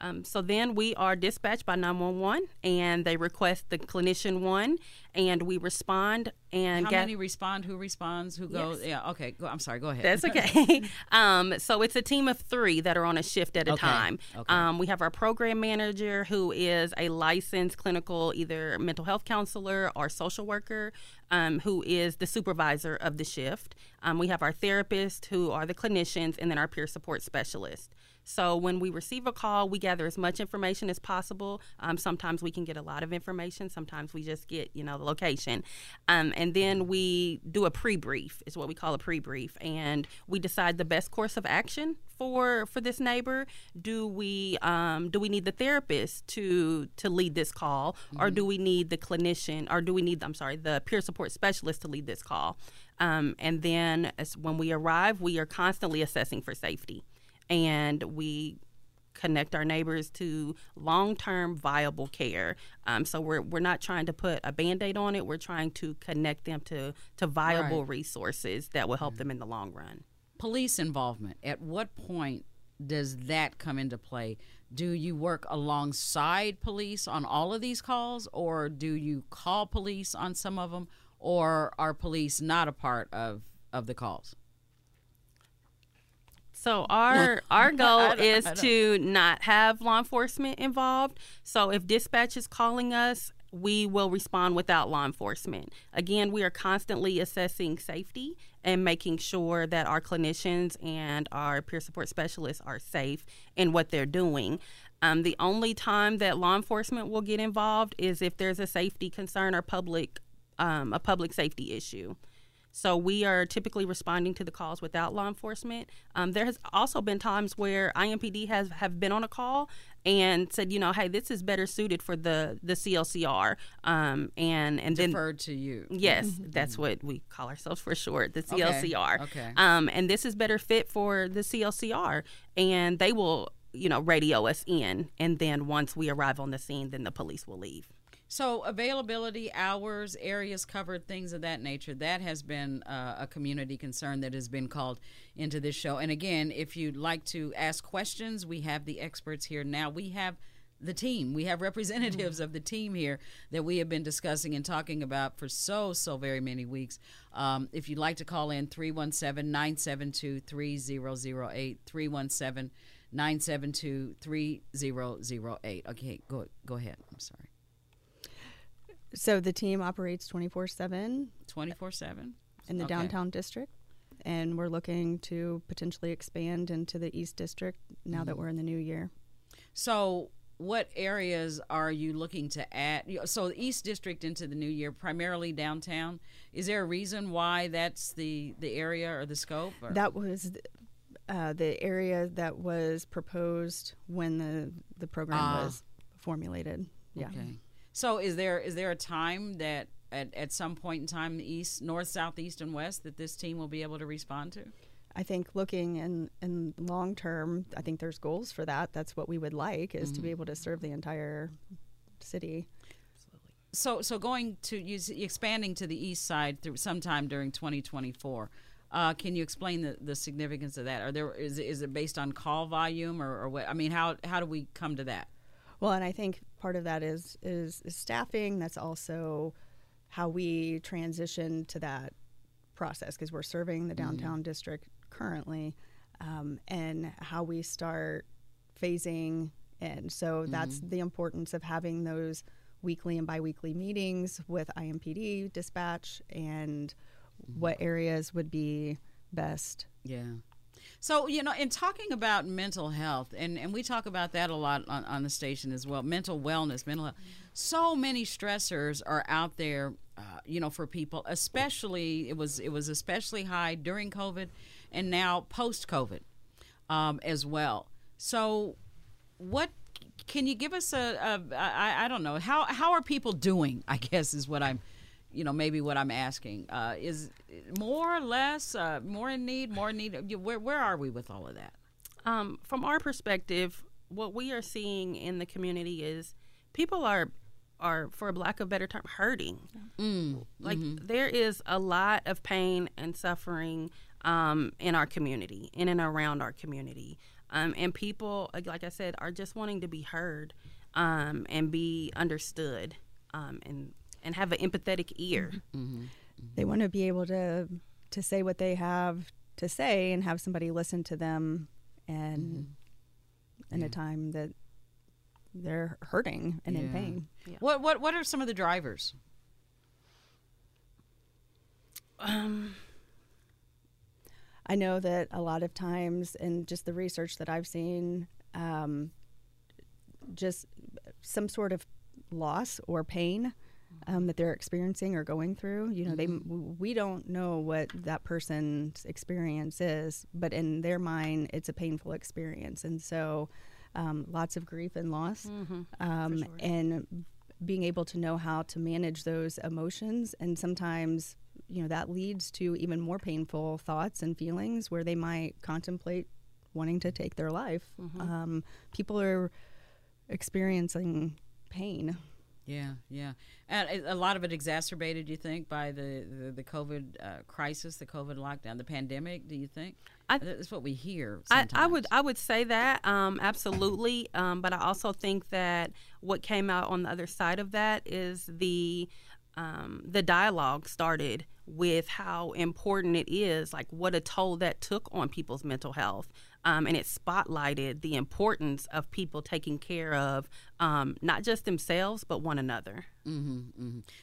Um, so then we are dispatched by 911 and they request the clinician one and we respond and how get, many respond? Who responds? Who goes? Yes. yeah okay go, i'm sorry go ahead. That's okay. Um, so it's a team of three that are on a shift at a okay. time. okay. Um, we have our program manager who is a licensed clinical either mental health counselor or social worker um, who is the supervisor of the shift. Um, we have our therapist who are the clinicians and then our peer support specialist so when we receive a call, we gather as much information as possible. Um, sometimes we can get a lot of information. Sometimes we just get, you know, the location. Um, and then we do a pre-brief, is what we call a pre-brief. And we decide the best course of action for for this neighbor. Do we um, do we need the therapist to to lead this call, mm-hmm. or do we need the clinician, or do we need I'm sorry the peer support specialist to lead this call? Um, and then as, when we arrive, we are constantly assessing for safety and we connect our neighbors to long-term viable care. Um, so we're we're not trying to put a band-aid on it. We're trying to connect them to to viable right. resources that will help them in the long run. Police involvement. At what point does that come into play? Do you work alongside police on all of these calls, or do you call police on some of them, or are police not a part of of the calls? So our our goal is to not have law enforcement involved. So if dispatch is calling us, we will respond without law enforcement. Again, we are constantly assessing safety and making sure that our clinicians and our peer support specialists are safe in what they're doing. Um, the only time that law enforcement will get involved is if there's a safety concern or public um, a public safety issue. So we are typically responding to the calls without law enforcement. Um, there has also been times where IMPD has have been on a call and said, you know, hey, this is better suited for the the CLCR, um, and and then Deferred to you. Yes, that's what we call ourselves for short, the CLCR. okay. Um, and this is better fit for the CLCR, and they will, you know, radio us in, and then once we arrive on the scene, then the police will leave. So availability, hours, areas covered, things of that nature. That has been uh, a community concern that has been called into this show. And again, if you'd like to ask questions, we have the experts here now. We have the team. We have representatives of the team here that we have been discussing and talking about for so, so very many weeks. Um, if you'd like to call in, 317 972 3008. 317 972 3008. Okay, go, go ahead. I'm sorry. So the team operates 24 7 24 7? in the downtown district. And we're looking to potentially expand into the East District now Mm-hmm. that we're in the new year. So, what areas are you looking to add? So, the East District into the new year, primarily downtown. Is there a reason why that's the the area or the scope? Or? That was uh, the area that was proposed when the, the program Ah. was formulated. Yeah. Okay. So, is there is there a time that at, at some point in time, the east, north, south, east, and west, that this team will be able to respond to? I think looking in, in long term, I think there's goals for that. That's what we would like is to be able to serve the entire city. So, so going to use expanding to the east side through sometime during 2024. Uh, can you explain the, the significance of that? Are there is it- is it based on call volume or, or what? I mean, how how do we come to that? Well, and I think part of that is is, is staffing. That's also how we transition to that process because we're serving the mm. downtown district currently, um, and how we start phasing in. So that's mm-hmm. the importance of having those weekly and biweekly meetings with IMPD dispatch and mm-hmm. what areas would be best Yeah. So, you know, in talking about mental health, and, and we talk about that a lot on, on the station as well mental wellness, mental health. So many stressors are out there, uh, you know, for people, especially, it was, it was especially high during COVID and now post COVID um, as well. So, what can you give us a, I don't know, how, how are people doing, I guess is what I'm you know maybe what I'm asking uh, is more or less uh, more in need, more in need. Where where are we with all of that? Um, from our perspective, what we are seeing in the community is people are are, for a lack of a better term, hurting. Like there is a lot of pain and suffering um, in our community, in and around our community, um, and people, like- like I said, are just wanting to be heard um, and be understood, um, and and have an empathetic ear. Mm-hmm. Mm-hmm. they want to be able to to say what they have to say and have somebody listen to them and mm-hmm. in a time that they're hurting and in Yeah. pain What what what are some of the drivers? Um, i know that a lot of times in just the research that i've seen um, just some sort of loss or pain um, that they're experiencing or going through you know they we don't know what that person's experience is but in their mind it's a painful experience. And so um, lots of grief and loss um, and being able to know how to manage those emotions. And sometimes you know that leads to even more painful thoughts and feelings where they might contemplate wanting to take their life. Um, people are experiencing pain Yeah, yeah, and a- lot of it exacerbated. You think by the the, the COVID uh, crisis, the COVID lockdown, the pandemic? Do you think? I- That's what we hear. I, I would I would say that um, absolutely, um, but I also think that what came out on the other side of that is the um, the dialogue started with how important it is, like what a toll that took on people's mental health, um, and it spotlighted the importance of people taking care of um, not just themselves but one another.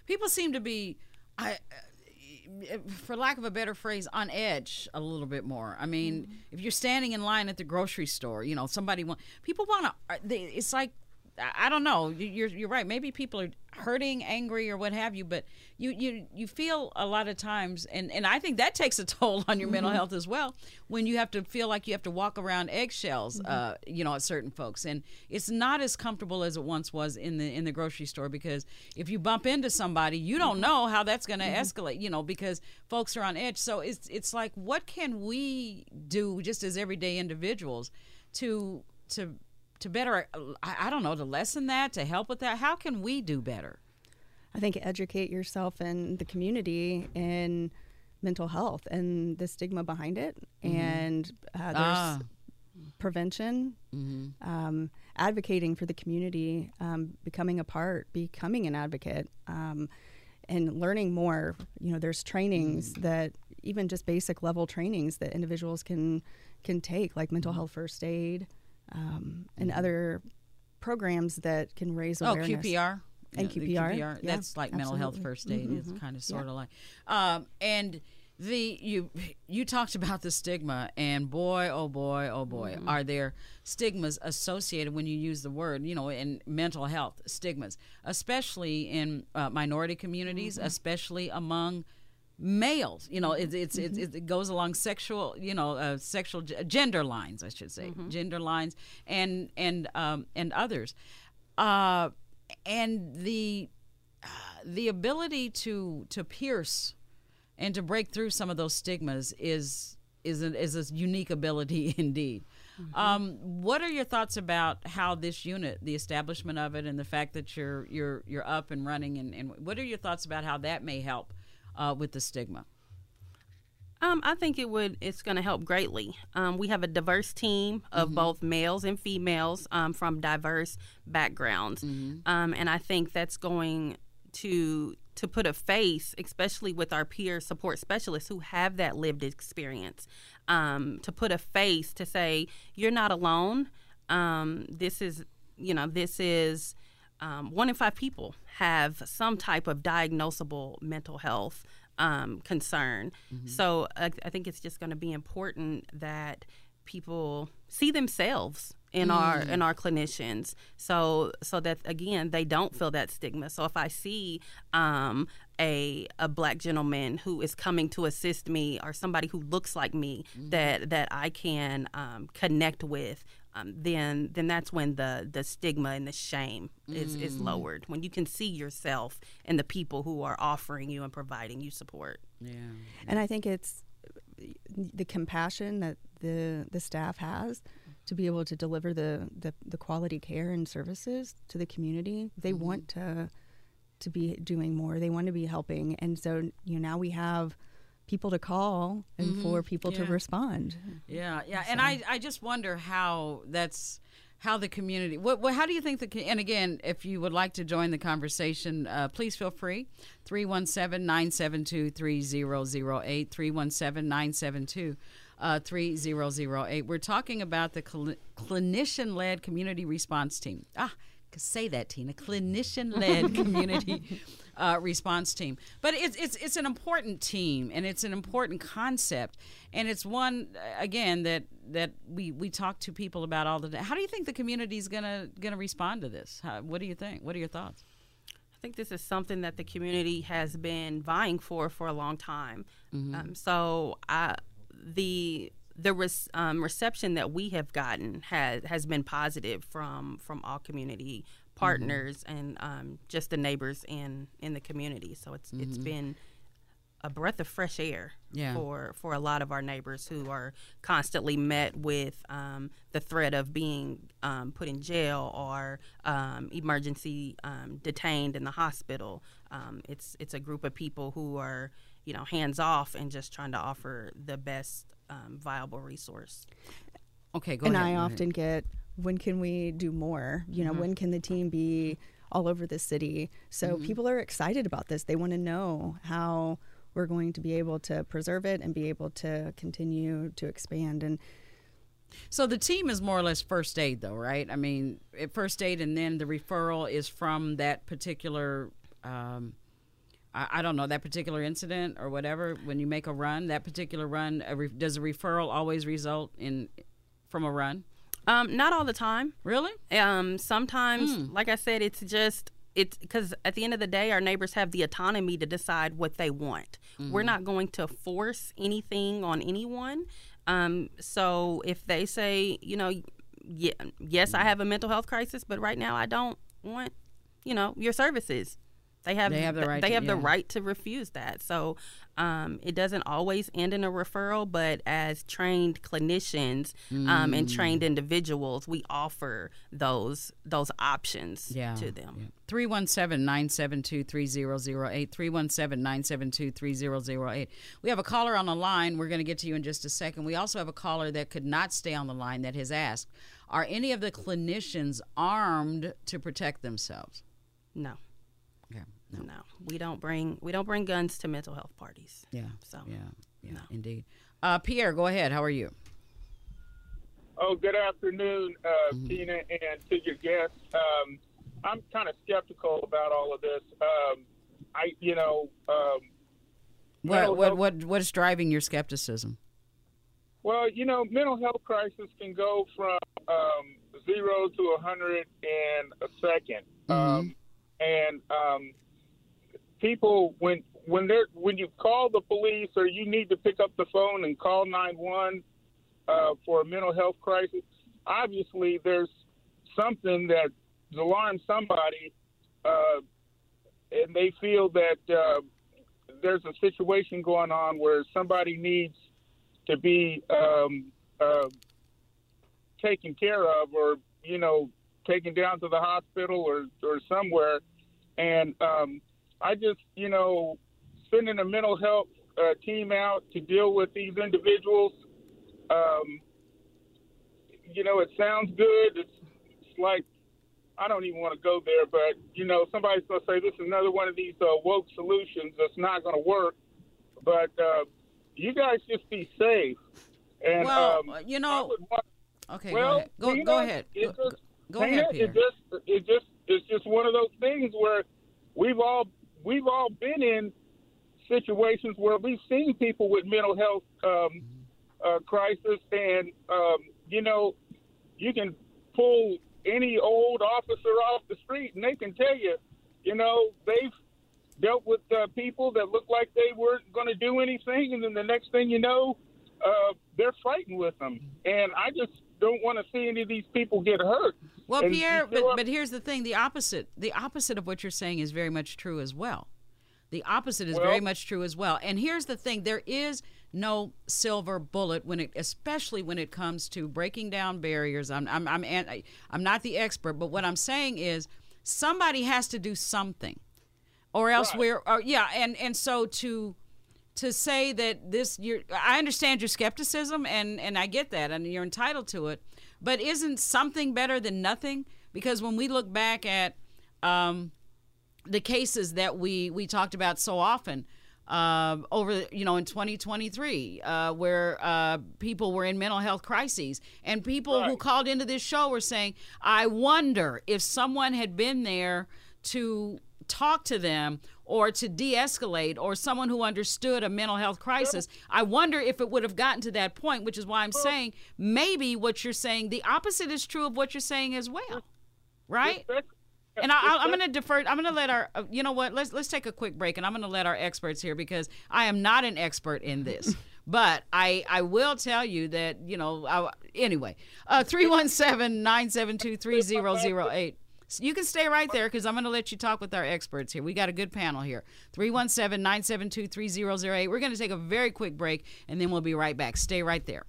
people seem to be i uh, for lack of a better phrase on edge a little bit more. I mean if you're standing in line at the grocery store you know somebody want people want to it's like I don't know. You're you're right. Maybe people are hurting, angry, or what have you. But you you you feel a lot of times, and and I think that takes a toll on your mm-hmm. mental health as well. When you have to feel like you have to walk around eggshells, mm-hmm. uh, you know, at certain folks, and it's not as comfortable as it once was in the in the grocery store because if you bump into somebody, you don't mm-hmm. know how that's going to mm-hmm. escalate. You know, because folks are on edge. So it's it's like, what can we do just as everyday individuals to to to better I, I don't know to lessen that to help with that how can we do better i think educate yourself and the community in mental health and the stigma behind it mm-hmm. and uh, there's ah. prevention mm-hmm. um, advocating for the community um, becoming a part becoming an advocate um, and learning more you know there's trainings mm. that even just basic level trainings that individuals can can take like mental mm-hmm. health first aid um, and other programs that can raise awareness. Oh, QPR and yeah, QPR. QPR. Yeah, That's like absolutely. mental health first aid. Mm-hmm. It's kind of sort of like, um, and the you you talked about the stigma, and boy, oh boy, oh boy, mm-hmm. are there stigmas associated when you use the word, you know, in mental health stigmas, especially in uh, minority communities, mm-hmm. especially among males you know it, it's mm-hmm. it, it, goes along sexual you know uh, sexual gender lines i should say mm-hmm. gender lines and and um, and others uh, and the uh, the ability to to pierce and to break through some of those stigmas is is a, is a unique ability indeed mm-hmm. um, what are your thoughts about how this unit, the establishment of it, and the fact that you're you're you're up and running, and, and what are your thoughts about how that may help uh, with the stigma? Um, I think it would. It's going to help greatly. Um, we have a diverse team of mm-hmm. both males and females um, from diverse backgrounds, mm-hmm. Um, and I think that's going to to put a face, especially with our peer support specialists who have that lived experience, um, to put a face to say you're not alone. Um, this is, you know, this is um, one in five people have some type of diagnosable mental health um, concern. Mm-hmm. So I, I, think it's just going to be important that people see themselves in mm. our in our clinicians so so that again they don't feel that stigma so if i see um, a a black gentleman who is coming to assist me or somebody who looks like me mm-hmm. that that i can um, connect with um, then then that's when the the stigma and the shame is mm. is lowered when you can see yourself and the people who are offering you and providing you support. Yeah, and I think it's the compassion that the the staff has to be able to deliver the the, the quality care and services to the community. They mm-hmm. want to to be doing more. They want to be helping, and so you know now we have people to call and mm-hmm. for people yeah. to respond. Yeah, yeah, so. and I I just wonder how that's how the community what, what, how do you think the and again if you would like to join the conversation uh, please feel free 317-972-3008 317-972 uh, 3008 we're talking about the cl- clinician-led community response team ah say that tina A clinician-led community uh, response team. But it's it's it's an important team and it's an important concept, and it's one again that that we we talk to people about all the time. How do you think the community is gonna gonna respond to this? How, what do you think? What are your thoughts? I think this is something that the community has been vying for for a long time. Mm-hmm. Um, so I, the the res, um, reception that we have gotten has has been positive from from all community partners mm-hmm. and um, just the neighbors in in the community. So it's mm-hmm. it's been a breath of fresh air yeah. for for a lot of our neighbors who are constantly met with um, the threat of being um, put in jail or um, emergency um, detained in the hospital. Um, it's it's a group of people who are you know hands off and just trying to offer the best um, viable resource. Okay, go and ahead. And I often get when can we do more? You know, mm-hmm. when can the team be all over the city? So mm-hmm. people are excited about this. They want to know how we're going to be able to preserve it and be able to continue to expand and so the team is more or less first aid though right i mean first aid and then the referral is from that particular um, I, I, don't know that particular incident or whatever when you make a run that particular run a re- does a referral always result in from a run Um, not all the time. Really? Um, sometimes, Hmm. like I said, it's just it's because at the end of the day, our neighbors have the autonomy to decide what they want. Mm-hmm. We're not going to force anything on anyone. Um, so if they say, you know, yeah, yes, I have a mental health crisis, but right now I don't want, you know, your services. They have They have the right They to- have the right to refuse that. So um, it doesn't always end in a referral, but as trained clinicians um, and Mm. trained individuals, we offer those those options Yeah. to them. 317 972 3008. 317 972 3008. We have a caller on the line. We're going to get to you in just a second. We also have a caller that could not stay on the line that has asked Are any of the clinicians armed to protect themselves? No, Okay. no, we don't bring we don't bring guns to mental health parties. Yeah. So Yeah. Yeah. no. Indeed. Uh, Pierre, go ahead. How are you? Oh, good afternoon, uh, Mm-hmm. Tina, and to your guests. Um, I'm kind of skeptical about all of this. Um, I, you know, um, What, Mental what, what, what is driving your skepticism? well, you know, mental health crisis can go from um, zero to a hundred in a 2nd Um, and um, people, when when they're when you call the police or you need to pick up the phone and call nine one uh, for a mental health crisis, obviously there's something that alarms somebody, uh, and they feel that uh, there's a situation going on where somebody needs to be um, uh, taken care of, or you know, taken down to the hospital or or somewhere. And um, I just, you know, sending a mental health uh, team out to deal with these individuals. Um, you know, it sounds good. It's, it's like I don't even want to go there, but you know, somebody's going to say this is another one of these uh, woke solutions that's not going to work. But uh, you guys just be safe. And Well, um, you know, want- okay, well, go ahead. Go, go know, ahead. it Go, just- go ahead, Pierre. It just, it just, it's just one of those things where we've all, we've all been in situations where we've seen people with mental health um, uh, crisis, and um, you know, you can pull any old officer off the street, and they can tell you, you know, they've dealt with uh, people that look like they weren't going to do anything, and then the next thing you know, uh, they're fighting with them. And I just don't want to see any of these people get hurt. Well, And Pierre, but, but here's the thing: the opposite, the opposite of what you're saying is very much true as well. The opposite is very much true as well. And here's the thing: there is no silver bullet when it, especially when it comes to breaking down barriers. I'm, I'm, I'm, I'm not the expert, but what I'm saying is somebody has to do something, or else Right. we're, or, yeah, and and so to to say that this you're I understand your skepticism and and I get that and you're entitled to it but isn't something better than nothing? Because when we look back at um, the cases that we we talked about so often uh, over you know in 2023 uh, where uh, people were in mental health crises and people who called into this show were saying I wonder if someone had been there to talk to them or to de-escalate or someone who understood a mental health crisis i wonder if it would have gotten to that point which is why i'm saying maybe what you're saying the opposite is true of what you're saying as well right and I, I, I'm going to defer. I'm going to let our. Uh, you know what? Let's let's take a quick break, and I'm going to let our experts here because I am not an expert in this. But I, I will tell you that you know I, anyway. Uh, three one seven nine seven two three zero zero eight. You can stay right there because I'm going to let you talk with our experts here. We got a good panel here. 317 972 3008. We're going to take a very quick break and then we'll be right back. Stay right there.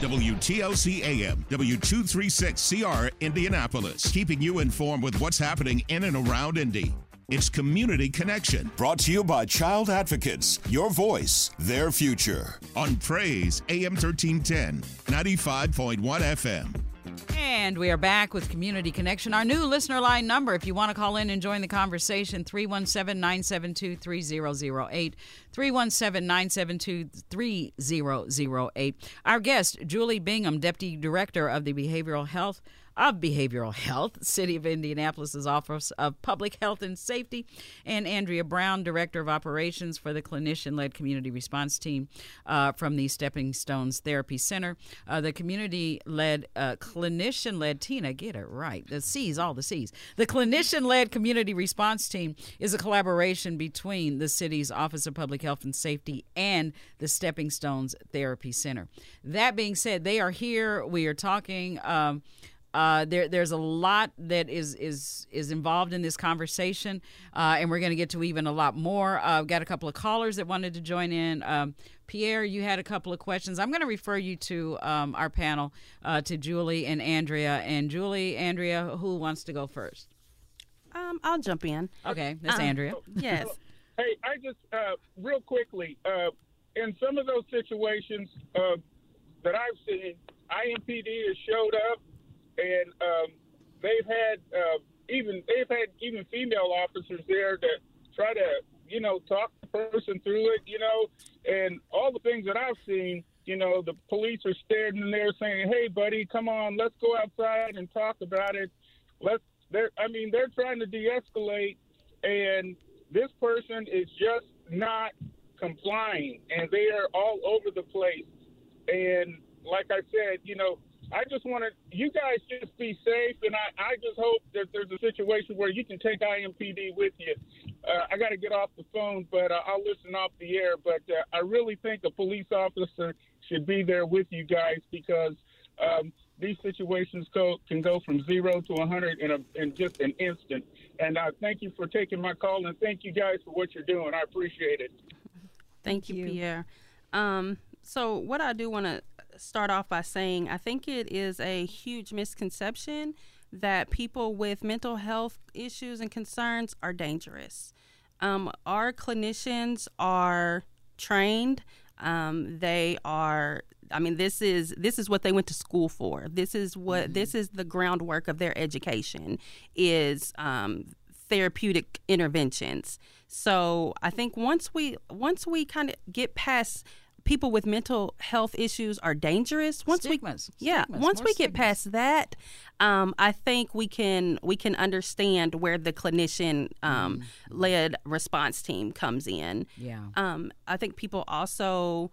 WTLC AM, W236CR, Indianapolis, keeping you informed with what's happening in and around Indy. It's Community Connection, brought to you by Child Advocates, your voice, their future. On Praise, AM 1310, 95.1 FM. And we are back with Community Connection. Our new listener line number, if you want to call in and join the conversation, 317 972 3008. 317 972 3008. Our guest, Julie Bingham, Deputy Director of the Behavioral Health of Behavioral Health, City of Indianapolis's Office of Public Health and Safety, and Andrea Brown, Director of Operations for the Clinician led Community Response Team uh, from the Stepping Stones Therapy Center. Uh, the community led, uh, clinician led, Tina, get it right. The C's, all the C's. The clinician led community response team is a collaboration between the city's Office of Public Health and Safety and the Stepping Stones Therapy Center. That being said, they are here. We are talking. Um, uh, there, there's a lot that is is is involved in this conversation, uh, and we're going to get to even a lot more. Uh, I've got a couple of callers that wanted to join in. Um, Pierre, you had a couple of questions. I'm going to refer you to um, our panel, uh, to Julie and Andrea. And Julie, Andrea, who wants to go first? Um, I'll jump in. Okay, that's Um, Andrea. Yes. Hey, I just uh, real quickly uh, in some of those situations uh, that I've seen, IMPD has showed up, and um, they've had uh, even they've had even female officers there to try to you know talk the person through it, you know, and all the things that I've seen. You know, the police are standing there saying, "Hey, buddy, come on, let's go outside and talk about it." Let's. They're. I mean, they're trying to de-escalate, and this person is just not complying and they are all over the place and like i said you know i just want to you guys just be safe and i, I just hope that there's a situation where you can take impd with you uh, i got to get off the phone but uh, i'll listen off the air but uh, i really think a police officer should be there with you guys because um, these situations go, can go from zero to 100 in, a, in just an instant. And uh, thank you for taking my call, and thank you guys for what you're doing. I appreciate it. Thank you, Pierre. Um, so, what I do want to start off by saying, I think it is a huge misconception that people with mental health issues and concerns are dangerous. Um, our clinicians are trained. Um, they are. I mean, this is this is what they went to school for. This is what this is the groundwork of their education is um, therapeutic interventions. So I think once we once we kind of get past people with mental health issues are dangerous. Once Stigmas. we yeah, Stigmas, once we get past that, um, I think we can we can understand where the clinician um, led response team comes in. Yeah. Um, I think people also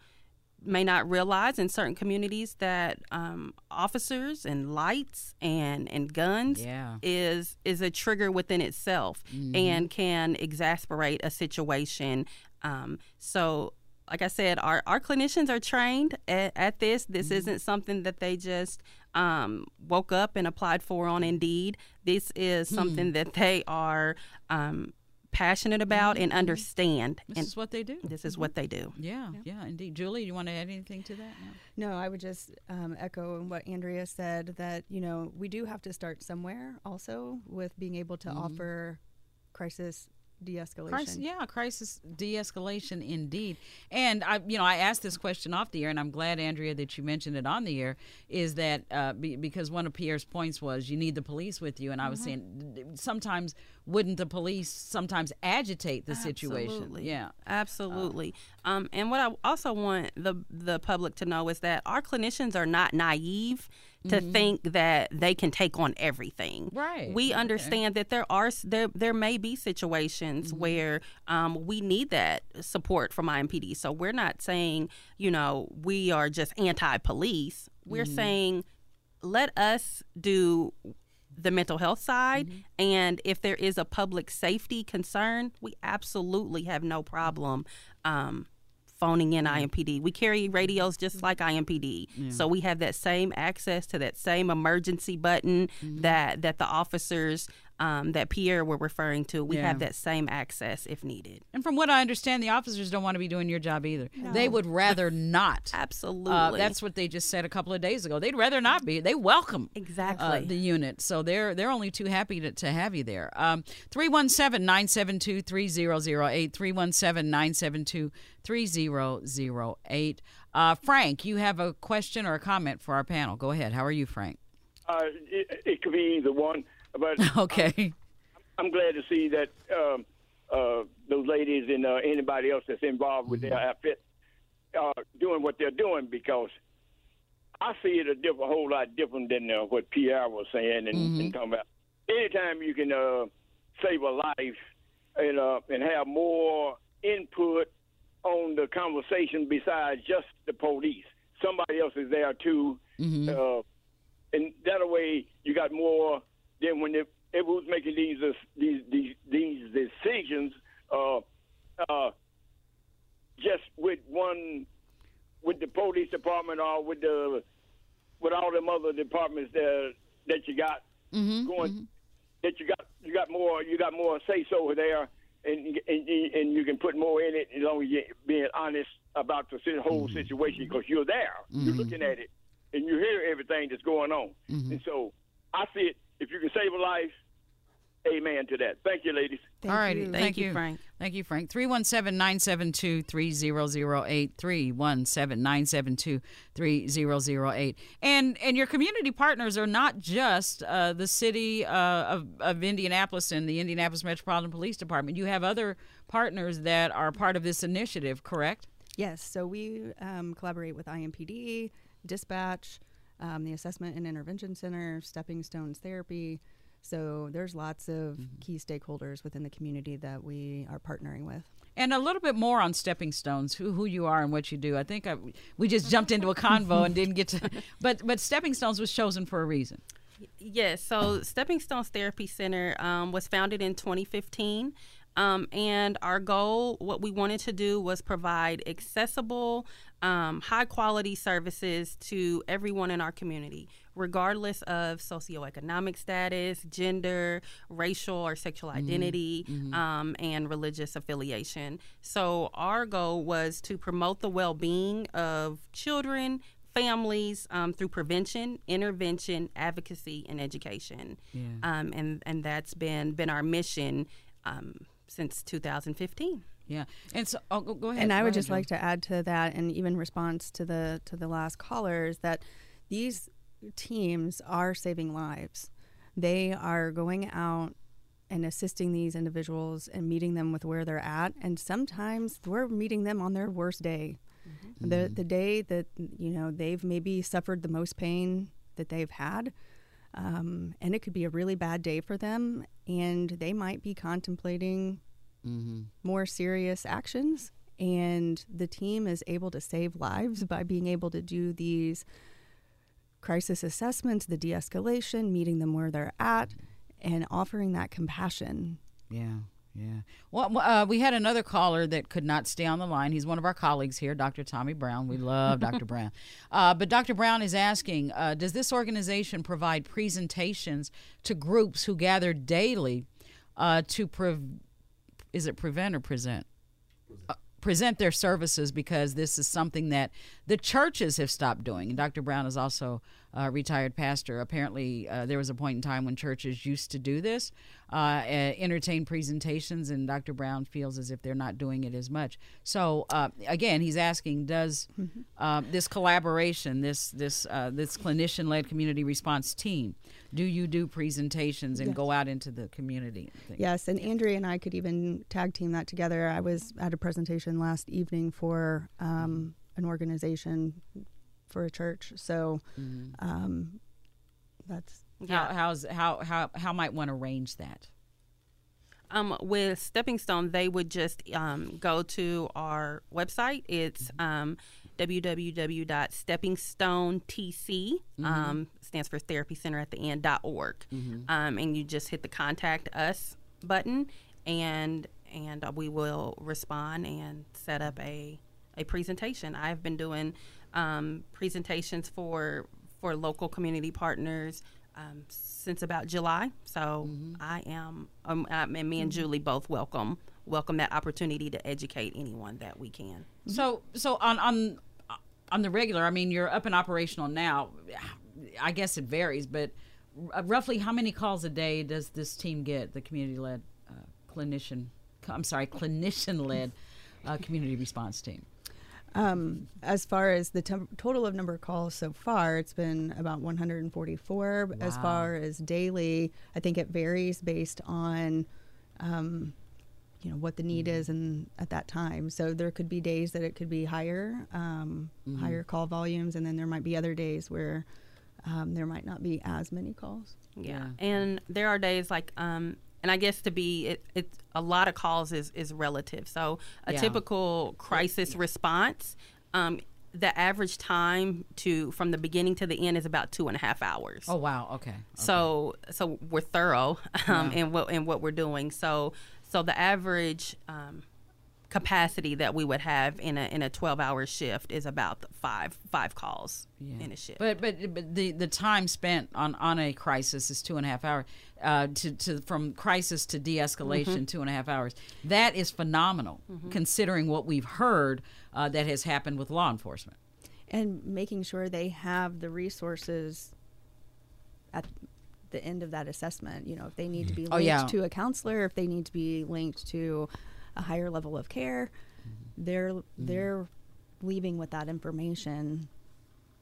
may not realize in certain communities that um, officers and lights and and guns Yeah. is is a trigger within itself and can exasperate a situation. Um, so, like I said, our, our clinicians are trained at, at this. This isn't something that they just um, woke up and applied for on Indeed. This is something that they are um, passionate about and understand. This and is what they do. this is what they do. Yeah, yeah, indeed. Julie, you want to add anything to that? No. No, I would just um, echo what Andrea said that, you know, we do have to start somewhere also with being able to offer crisis de escalation. Crisis, yeah, crisis de-escalation indeed. And I, you know, I asked this question off the air, and I'm glad, Andrea, that you mentioned it on the air. Is that uh, be, because one of Pierre's points was you need the police with you, and I was saying d- d- sometimes wouldn't the police sometimes agitate the situation? Absolutely. Yeah. Absolutely. um, and what I also want the the public to know is that our clinicians are not naive to think that they can take on everything. Right. We Okay. understand that there are there there may be situations where um, we need that support from IMPD. So we're not saying you know we are just anti-police. We're saying let us do the mental health side and if there is a public safety concern we absolutely have no problem um, phoning in mm-hmm. IMPD. We carry radios just like mm-hmm. IMPD. So we have that same access to that same emergency button mm-hmm. that that the officers um, that Pierre were referring to. We Yeah. have that same access if needed. And from what I understand, the officers don't want to be doing your job either. They would rather not. Absolutely. Uh, that's what they just said a couple of days ago. They'd rather not be. They welcome Exactly. uh, the unit, so they're they're only too happy to, to have you there. Um, 317-972-3008, 317-972-3008. Uh, Frank, you have a question or a comment for our panel. Go ahead. How are you, Frank? Uh, it, it could be the one, but Okay. I'm glad to see that um, uh, those ladies and uh, anybody else that's involved with their outfit uh, doing what they're doing because I see it a diff- a whole lot different than uh, what Pierre was saying and, Mm-hmm. and talking about. Anytime you can uh, save a life and uh, and have more input on the conversation besides just the police, somebody else is there too, Mm-hmm. uh, and that way you got more. Then when it, it was making these uh, these these these decisions, uh, uh, just with one with the police department or with the with all them other departments that that you got Mm-hmm. going that you got you got more you got more say so there and, and and you can put more in it as long as you're being honest about the whole situation because you're there. You're looking at it and you hear everything that's going on. And so I see it if you can save a life amen to that thank you ladies Thank All righty. you. Thank, you, Frank. Thank you, Frank. 317 972 3008. 317 972 3008. And and your community partners are not just uh, the city uh, of, of Indianapolis and the Indianapolis Metropolitan Police Department. You have other partners that are part of this initiative, correct? Yes, so we um, collaborate with IMPD, Dispatch, um, the Assessment and Intervention Center, Stepping Stones Therapy. So there's lots of key stakeholders within the community that we are partnering with. And a little bit more on Stepping Stones, who who you are and what you do. I think I, we just jumped into a convo and didn't get to, but but Stepping Stones was chosen for a reason. Yes, so Stepping Stones Therapy Center um, was founded in 2015. Um, and our goal, what we wanted to do was provide accessible, um, high quality services to everyone in our community, regardless of socioeconomic status, gender, racial or sexual identity, um, and religious affiliation. So, our goal was to promote the well being of children, families um, through prevention, intervention, advocacy, and education. Um, and and that's been been our mission um, since 2015. Yeah, and so oh, go, go ahead. And I Go would ahead, just Julie. like to add to that, and even response to the to the last caller, is that these teams are saving lives. They are going out and assisting these individuals and meeting them with where they're at, and sometimes we're meeting them on their worst day, the the day that you know they've maybe suffered the most pain that they've had. Um, and it could be a really bad day for them, and they might be contemplating more serious actions. And the team is able to save lives by being able to do these crisis assessments, the de escalation, meeting them where they're at, and offering that compassion. Yeah, yeah. Well, uh, we had another caller that could not stay on the line. He's one of our colleagues here, Dr. Tommy Brown. We love Dr. Brown. Uh, but Dr. Brown is asking uh, Does this organization provide presentations to groups who gather daily uh, to, pre- is it prevent or present? Uh, present their services because this is something that the churches have stopped doing. And Dr. Brown is also a retired pastor. Apparently, uh, there was a point in time when churches used to do this, uh, uh, entertain presentations, and Dr. Brown feels as if they're not doing it as much. So uh, again, he's asking: Does uh, this collaboration, this this uh, this clinician-led community response team, do you do presentations and go out into the community? and? Yes, and Andrea and I could even tag team that together. I was at a presentation last evening for um, an organization for a church, so um, that's How, how's how how how might one arrange that? Um, with Stepping Stone, they would just um, go to our website. It's um, www.steppingstonetc, um, stands for Therapy Center at the end, dot org. Um, and you just hit the contact us button, and and uh, we will respond and set up a, a presentation. I've been doing um, presentations for for local community partners um, since about July. So I am, um, I, and me and Julie both welcome welcome that opportunity to educate anyone that we can. So so on on on the regular, I mean, you're up and operational now. I guess it varies, but r- roughly how many calls a day does this team get? The community-led uh, clinician, I'm sorry, clinician-led uh, community response team. Um, as far as the tem- total of number of calls so far, it's been about 144. But As far as daily, I think it varies based on, um, you know what the need is and at that time. So there could be days that it could be higher, um, higher call volumes, and then there might be other days where um, there might not be as many calls. Yeah. And there are days like um and I guess to be it, it's a lot of calls is is relative. So a Yeah. typical crisis response um the average time to from the beginning to the end is about two and a half hours. Oh wow. Okay. So so we're thorough um, in what in what we're doing. So so the average um, capacity that we would have in a in a twelve hour shift is about five five calls in a shift. But but but the the time spent on on a crisis is two and a half hours. Uh, to to from crisis to de-escalation, Mm-hmm. two and a half hours. That is phenomenal, considering what we've heard uh, that has happened with law enforcement. and making sure they have the resources at the end of that assessment. You know, if they need to be linked Oh, yeah. to a counselor, if they need to be linked to a higher level of care, they're they're leaving with that information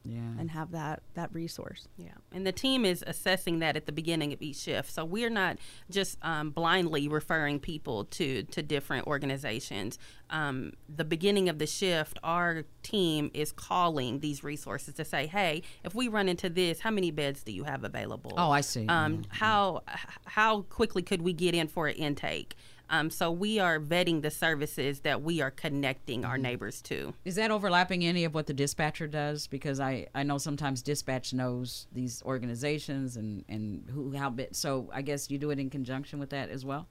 Yeah. and have that that resource. Yeah, and the team is assessing that at the beginning of each shift. So we're not just um, blindly referring people to to different organizations. Um, the beginning of the shift, our team is calling these resources to say, "Hey, if we run into this, how many beds do you have available? Oh, I see. Um, how how quickly could we get in for an intake?" Um, so we are vetting the services that we are connecting our neighbors to. Is that overlapping any of what the dispatcher does? Because I, I know sometimes dispatch knows these organizations and, and who how bit. So I guess you do it in conjunction with that as well.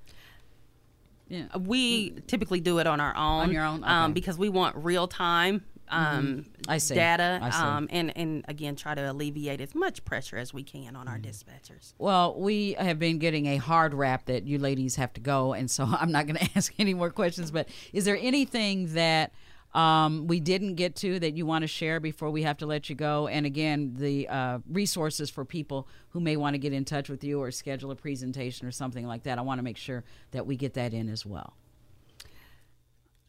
Yeah. We typically do it on our own. On your own? um, because we want real time um, I see. data, I see. Um, and and again try to alleviate as much pressure as we can on our dispatchers. Well, we have been getting a hard wrap that you ladies have to go, and so I'm not going to ask any more questions. But is there anything that um, we didn't get to that you want to share before we have to let you go? And again, the uh, resources for people who may want to get in touch with you or schedule a presentation or something like that. I want to make sure that we get that in as well.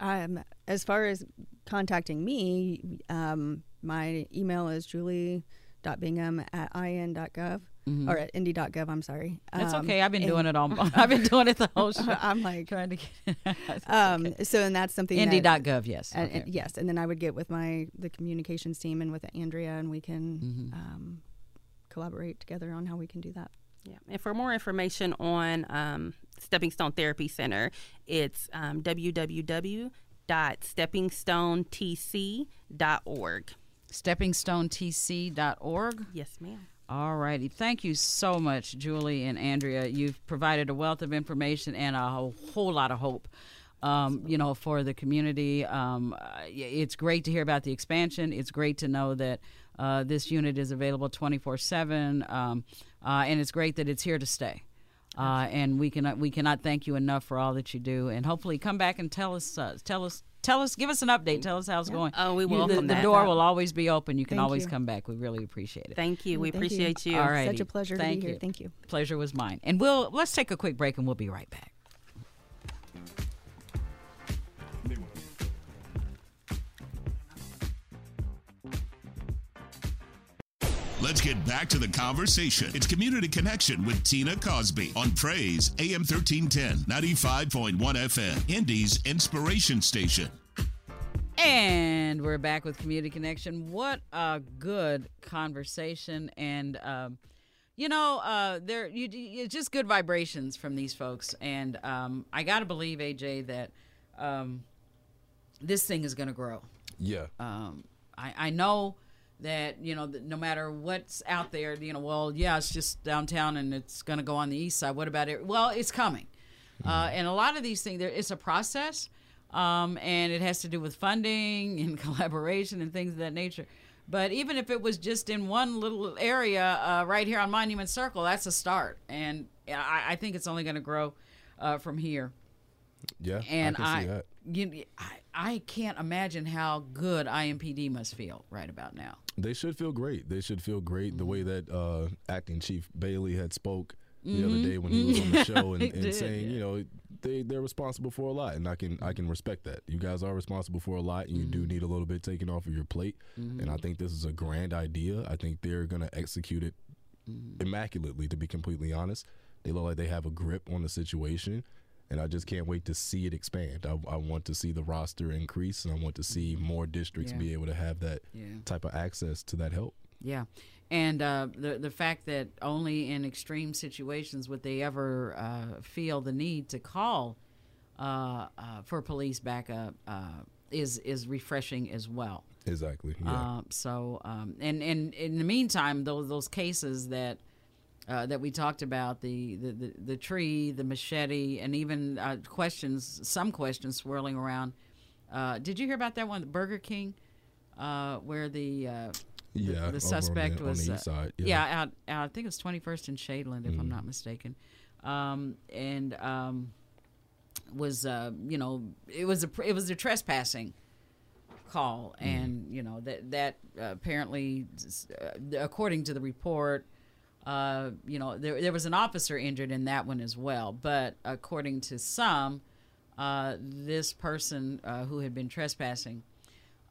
Um, as far as contacting me, um, my email is julie.bingham at in.gov or at indy.gov. I'm sorry. Mm-hmm. That's Um, okay. I've been and- doing it all. I've been doing it the whole show. I'm like, trying to get um, so and that's something that- Indy.gov. Yes. And, okay. and- yes, and then I would get with my the communications team and with Andrea, and we can Mm-hmm. um, collaborate together on how we can do that. Yeah, and for more information on um, Stepping Stone Therapy Center, it's um, www.steppingstonetc.org. SteppingStoneTC.org. Yes, ma'am. All righty. Thank you so much, Julie and Andrea. You've provided a wealth of information and a whole, whole lot of hope. Um, you know, for the community, um, it's great to hear about the expansion. It's great to know that uh, this unit is available 24 seven, um, uh, and it's great that it's here to stay. Uh, and we cannot we cannot thank you enough for all that you do. And hopefully, come back and tell us uh, tell us tell us give us an update. Tell us how it's going. Oh, we You- the, welcome the that. door will always be open. You can Thank always you. come back. We really appreciate it. Thank you. We Thank you. appreciate you. All right. Such a pleasure Thank to be here. you. Thank you. Pleasure was mine. And we'll let's take a quick break and we'll be right back. Let's get back to the conversation. It's Community Connection with Tina Cosby on Praise AM 1310, 95.1 FM, Indy's Inspiration Station. And we're back with Community Connection. What a good conversation, and um, you know, uh, there you, you just good vibrations from these folks. And um, I got to believe AJ that um, this thing is going to grow. Yeah. um, I, I know that you know that no matter what's out there, you know, well, yeah, it's just downtown and it's going to go on the east side. What about it? Well, it's coming, uh, and a lot of these things, there it's a process, um, and it has to do with funding and collaboration and things of that nature. But even if it was just in one little area uh, right here on Monument Circle, that's a start, and I, I think it's only going to grow uh, from here Yeah. and I I, you, I, I can't imagine how good IMPD must feel right about now. They should feel great. They should feel great. The way Mm-hmm. that uh, acting chief Bailey had spoke the other day when he was on the show and, and did, saying, yeah. you know, they they're responsible for a lot, and I can I can respect that. You guys are responsible for a lot, and you Mm-hmm. do need a little bit taken off of your plate. And I think this is a grand idea. I think they're gonna execute it Mm-hmm. immaculately. To be completely honest, they look like they have a grip on the situation. And I just can't wait to see it expand. I, I want to see the roster increase, and I want to see more districts Yeah. be able to have that Yeah. type of access to that help. Yeah, and uh, the the fact that only in extreme situations would they ever uh, feel the need to call uh, uh, for police backup uh, is is refreshing as well. Exactly. Yeah. Uh, so, um, and and in the meantime, those those cases that uh, that we talked about the, the, the, the tree, the machete, and even uh, questions, some questions swirling around. Uh, did you hear about that one, the Burger King, uh, where the uh, the, Yeah, over on the suspect on was the east side, yeah. Mm-hmm. out, out I think it was Twenty First and Shadeland, if I'm not mistaken, um, and um, was uh, you know it was a it was a trespassing call, Mm-hmm. and you know that that apparently, uh, according to the report, uh, you know there there was an officer injured in that one as well. But according to some, uh, this person uh, who had been trespassing.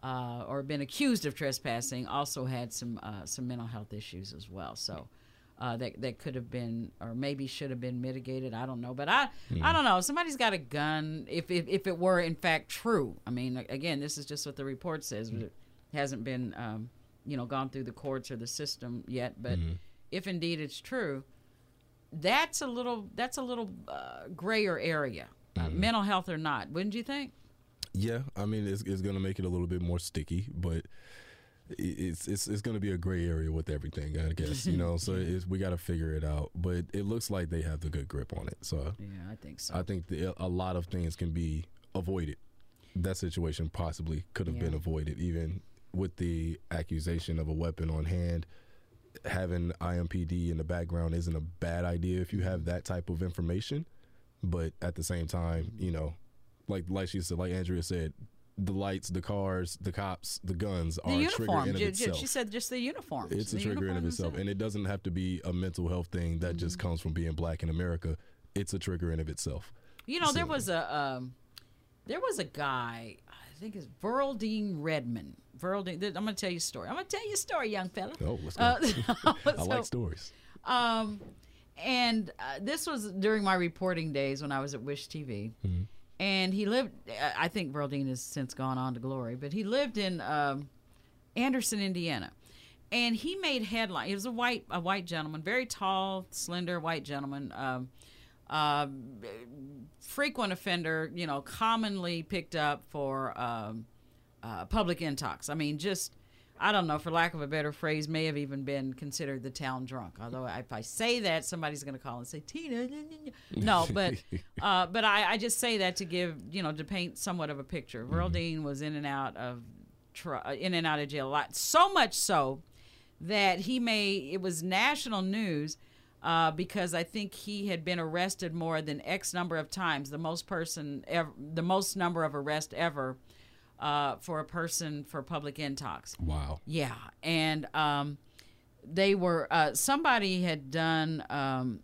Uh, or been accused of trespassing also had some uh, some mental health issues as well. So uh, that that could have been or maybe should have been mitigated. I don't know, but I I don't know. Somebody's got a gun. If, if if it were in fact true, I mean, again, this is just what the report says. but It hasn't been um, you know gone through the courts or the system yet. But if indeed it's true, that's a little that's a little uh, grayer area, uh, mental health or not. Wouldn't you think? Yeah, I mean it's, it's going to make it a little bit more sticky, but it's it's it's going to be a gray area with everything, I guess. You know, so we got to figure it out. But it looks like they have the good grip on it. So Yeah, I think so. I think the, a lot of things can be avoided. That situation possibly could have been avoided, even with the accusation of a weapon on hand. Having IMPD in the background isn't a bad idea if you have that type of information, but at the same time, you know, like like she said, like Andrea said, the lights, the cars, the cops, the guns the are a uniform. trigger in of itself. She said just the uniform. It's a trigger in of itself, and it doesn't have to be a mental health thing that just Mm-hmm. comes from being black in America. It's a trigger in of itself. You know, there was a um, there was a guy. I think it's Verldine Redmond. Verldine. I'm going to tell you a story. I'm going to tell you a story, young fella. Oh, let's go. Uh, I so- like stories. Um, and uh, this was during my reporting days when I was at Wish TV. Mm-hmm. And he lived, I think Verldine has since gone on to glory, but he lived in um, Anderson, Indiana. And he made headline. He was a white, a white gentleman, very tall, slender white gentleman. Um, uh, frequent offender, you know, commonly picked up for um, uh, public intox. I mean, just I don't know, for lack of a better phrase, may have even been considered the town drunk. Although if I say that, somebody's going to call and say Tina. No, but uh, but I, I just say that to give you know to paint somewhat of a picture. Verldine was in and out of tr- uh, in and out of jail a lot, so much so that he may it was national news uh, because I think he had been arrested more than X number of times, the most person ever, the most number of arrests ever uh, for a person for public intox. Wow. Yeah, and um, they were uh, somebody had done. Um,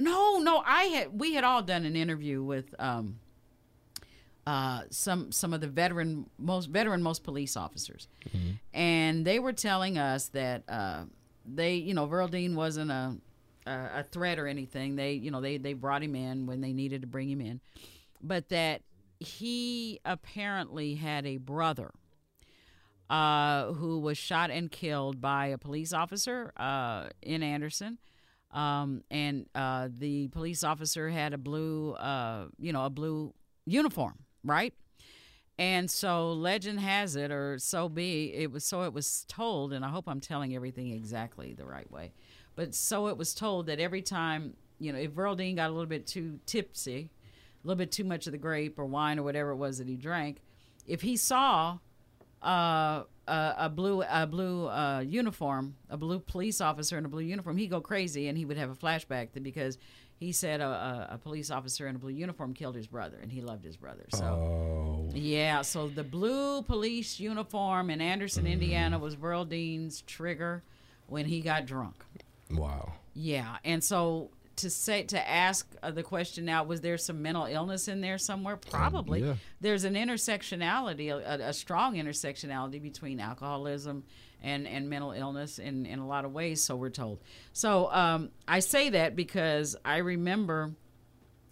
no, no, I had. We had all done an interview with um, uh, some some of the veteran most veteran most police officers, and they were telling us that uh, they, you know, Verldine wasn't a, a a threat or anything. They, you know, they they brought him in when they needed to bring him in, but that he apparently had a brother uh, who was shot and killed by a police officer uh, in Anderson. Um, and uh, the police officer had a blue, uh, you know, a blue uniform, right? And so legend has it, or so be it was. So it was told, and I hope I'm telling everything exactly the right way. But so it was told that every time, you know, if Verldine got a little bit too tipsy, little bit too much of the grape or wine or whatever it was that he drank, if he saw uh, a, a blue a blue uh, uniform, a blue police officer in a blue uniform, he'd go crazy and he would have a flashback because he said a, a, a police officer in a blue uniform killed his brother and he loved his brother. So Oh. yeah, so the blue police uniform in Anderson, Indiana, was Verldine's trigger when he got drunk. Wow. Yeah, and so to say to ask uh, the question now, was there some mental illness in there somewhere? Probably. yeah. There's an intersectionality, a, a, a strong intersectionality between alcoholism and, and mental illness in, in a lot of ways. So we're told. So um, I say that because I remember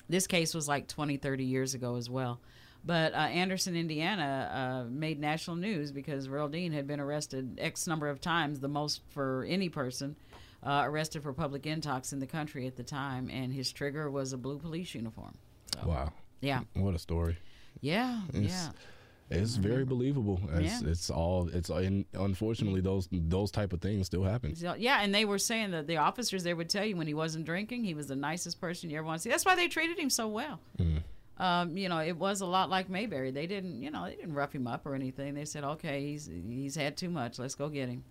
This case was like 20, 30 years ago as well. But uh, Anderson, Indiana, uh, made national news because Dean had been arrested X number of times, the most for any person uh, arrested for public intox in the country at the time, and his trigger was a blue police uniform. So, Wow. Yeah, What a story. yeah, It's- yeah. It's very believable. It's, Yeah. it's all. It's and unfortunately those those type of things still happen. So, yeah, and they were saying that the officers there would tell you when he wasn't drinking, he was the nicest person you ever want to see. That's why they treated him so well. Um, you know, it was a lot like Mayberry. They didn't, you know, they didn't rough him up or anything. They said, okay, he's he's had too much. Let's go get him.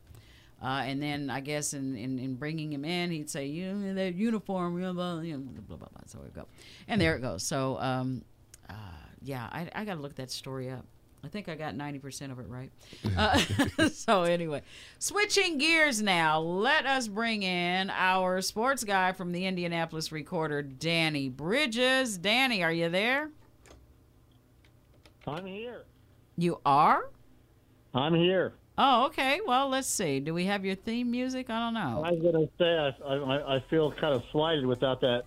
Uh, and then I guess in, in, in bringing him in, he'd say, you know, that uniform, blah, blah, you blah, blah, blah. So we go. And there it goes. So, um, uh, yeah, I, I got to look that story up. I think I got 90% of it right. Uh, so, anyway, switching gears now, let us bring in our sports guy from the Indianapolis Recorder, Danny Bridges. Danny, are you there? I'm here. You are? I'm here. Oh, okay. Well, let's see. Do we have your theme music? I don't know. I was gonna say I, I, I feel kind of slighted without that.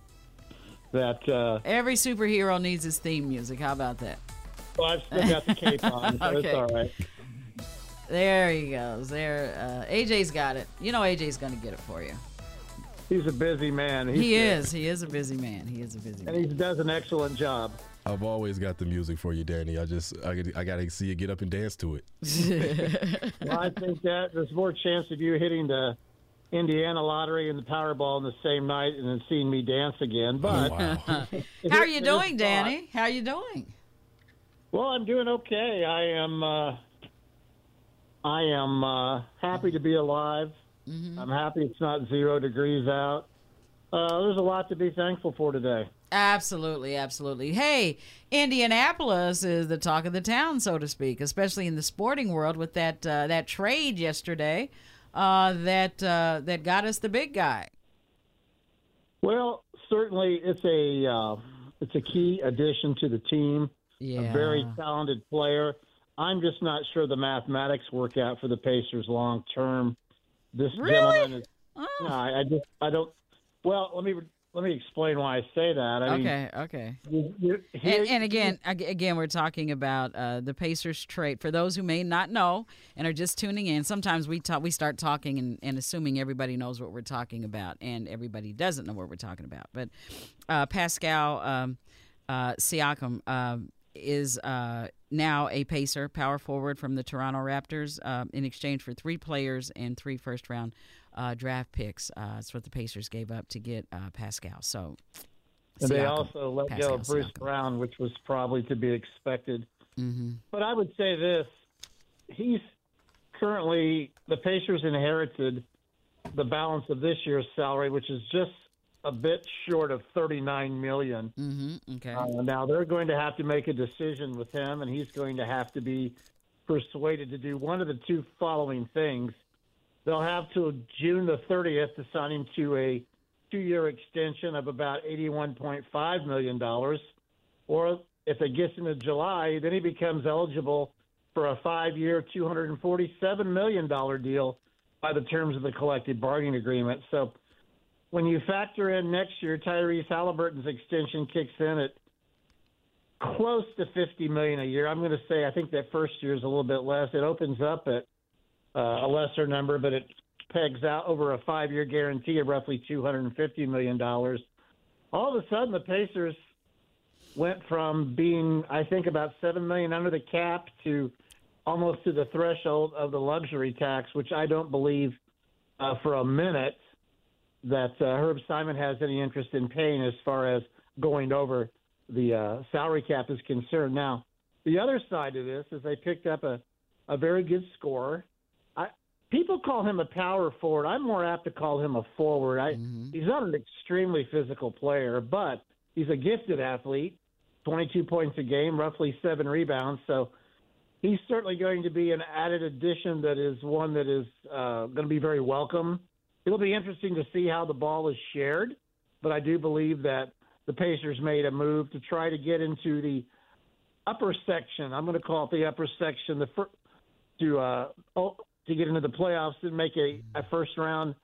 That uh, Every superhero needs his theme music. How about that? well, I've still got the cape on, so Okay. it's all right. There he goes. There, uh, AJ's got it. You know AJ's gonna get it for you. He's a busy man. He's, He is. He is a busy man. He is a busy and man. And he does an excellent job. I've always got the music for you, Danny. I just I, I gotta see you get up and dance to it. Well, I think that there's more chance of you hitting the Indiana lottery and the Powerball in the same night and then seeing me dance again. But Wow. How are you doing, fun. Danny? How are you doing? Well, I'm doing okay. I am. Uh, I am uh, happy to be alive. I'm happy it's not zero degrees out. Uh, there's a lot to be thankful for today. Absolutely, absolutely. Hey, Indianapolis is the talk of the town, so to speak, especially in the sporting world with that uh, that trade yesterday uh, that uh, that got us the big guy. Well, certainly it's a uh, it's a key addition to the team. Yeah, A very talented player. I'm just not sure the mathematics work out for the Pacers long term. This Really? gentleman is. Oh. No, I, I just I don't. Well, let me let me explain why I say that. I mean, okay, okay. you- you- here- And, and again, again, we're talking about uh, the Pacers trade. For those who may not know and are just tuning in, sometimes we talk, we start talking and, and assuming everybody knows what we're talking about, and everybody doesn't know what we're talking about. But uh, Pascal um, uh, Siakam um, is uh, now a Pacer, power forward from the Toronto Raptors, uh, in exchange for three players and three first round uh, draft picks. Uh, that's what the Pacers gave up to get uh, Pascal. So. And they also let Pascal go of Bruce Siakam. Brown, which was probably to be expected. Mm-hmm. But I would say this: he's currently the Pacers inherited the balance of this year's salary, which is just a bit short of thirty-nine million. Mm-hmm. Okay. Uh, now they're going to have to make a decision with him, and he's going to have to be persuaded to do one of the two following things. They'll have till June the 30th to sign him to a two-year extension of about $81.5 million. Or if it gets into July, then he becomes eligible for a five-year, $247 million deal by the terms of the collective bargaining agreement. So when you factor in next year, Tyrese Haliburton's extension kicks in at close to 50 million a year. I'm going to say I think that first year is a little bit less. It opens up at uh, a lesser number, but it pegs out over a five-year guarantee of roughly 250 million dollars. All of a sudden, the Pacers went from being, I think, about 7 million under the cap to almost to the threshold of the luxury tax, which I don't believe uh, for a minute that uh, Herb Simon has any interest in paying as far as going over the uh, salary cap is concerned. Now, the other side of this is they picked up a, a very good scorer. People call him a power forward. I'm more apt to call him a forward. I, He's not an extremely physical player, but he's a gifted athlete. 22 points a game, roughly seven rebounds. So he's certainly going to be an added addition that is one that is uh, going to be very welcome. It'll be interesting to see how the ball is shared, but I do believe that the Pacers made a move to try to get into the upper section. I'm going to call it the upper section, the fir- to uh, to get into the playoffs and make a, a first round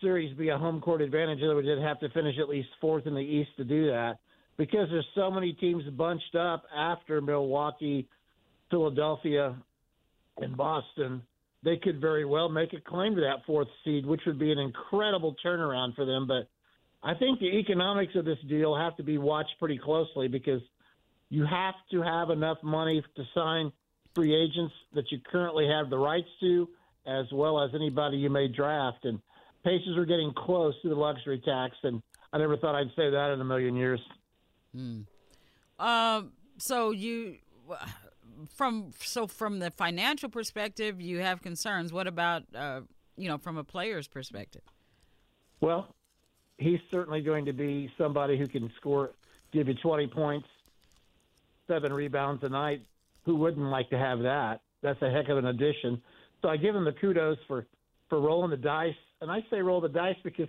series be a home court advantage. Words, they'd have to finish at least fourth in the East to do that. because there's so many teams bunched up after Milwaukee, Philadelphia, and Boston. They could very well make a claim to that fourth seed, which would be an incredible turnaround for them. But I think the economics of this deal have to be watched pretty closely because you have to have enough money to sign free agents that you currently have the rights to, as well as anybody you may draft. And Pacers are getting close to the luxury tax, and I never thought I'd say that in a million years. Hmm. Um. So you, from so from the financial perspective, you have concerns. What about uh, you know from a player's perspective? Well, he's certainly going to be somebody who can score, give you 20 points, seven rebounds a night. Who wouldn't like to have that? That's a heck of an addition. So I give him the kudos for for rolling the dice, and I say roll the dice because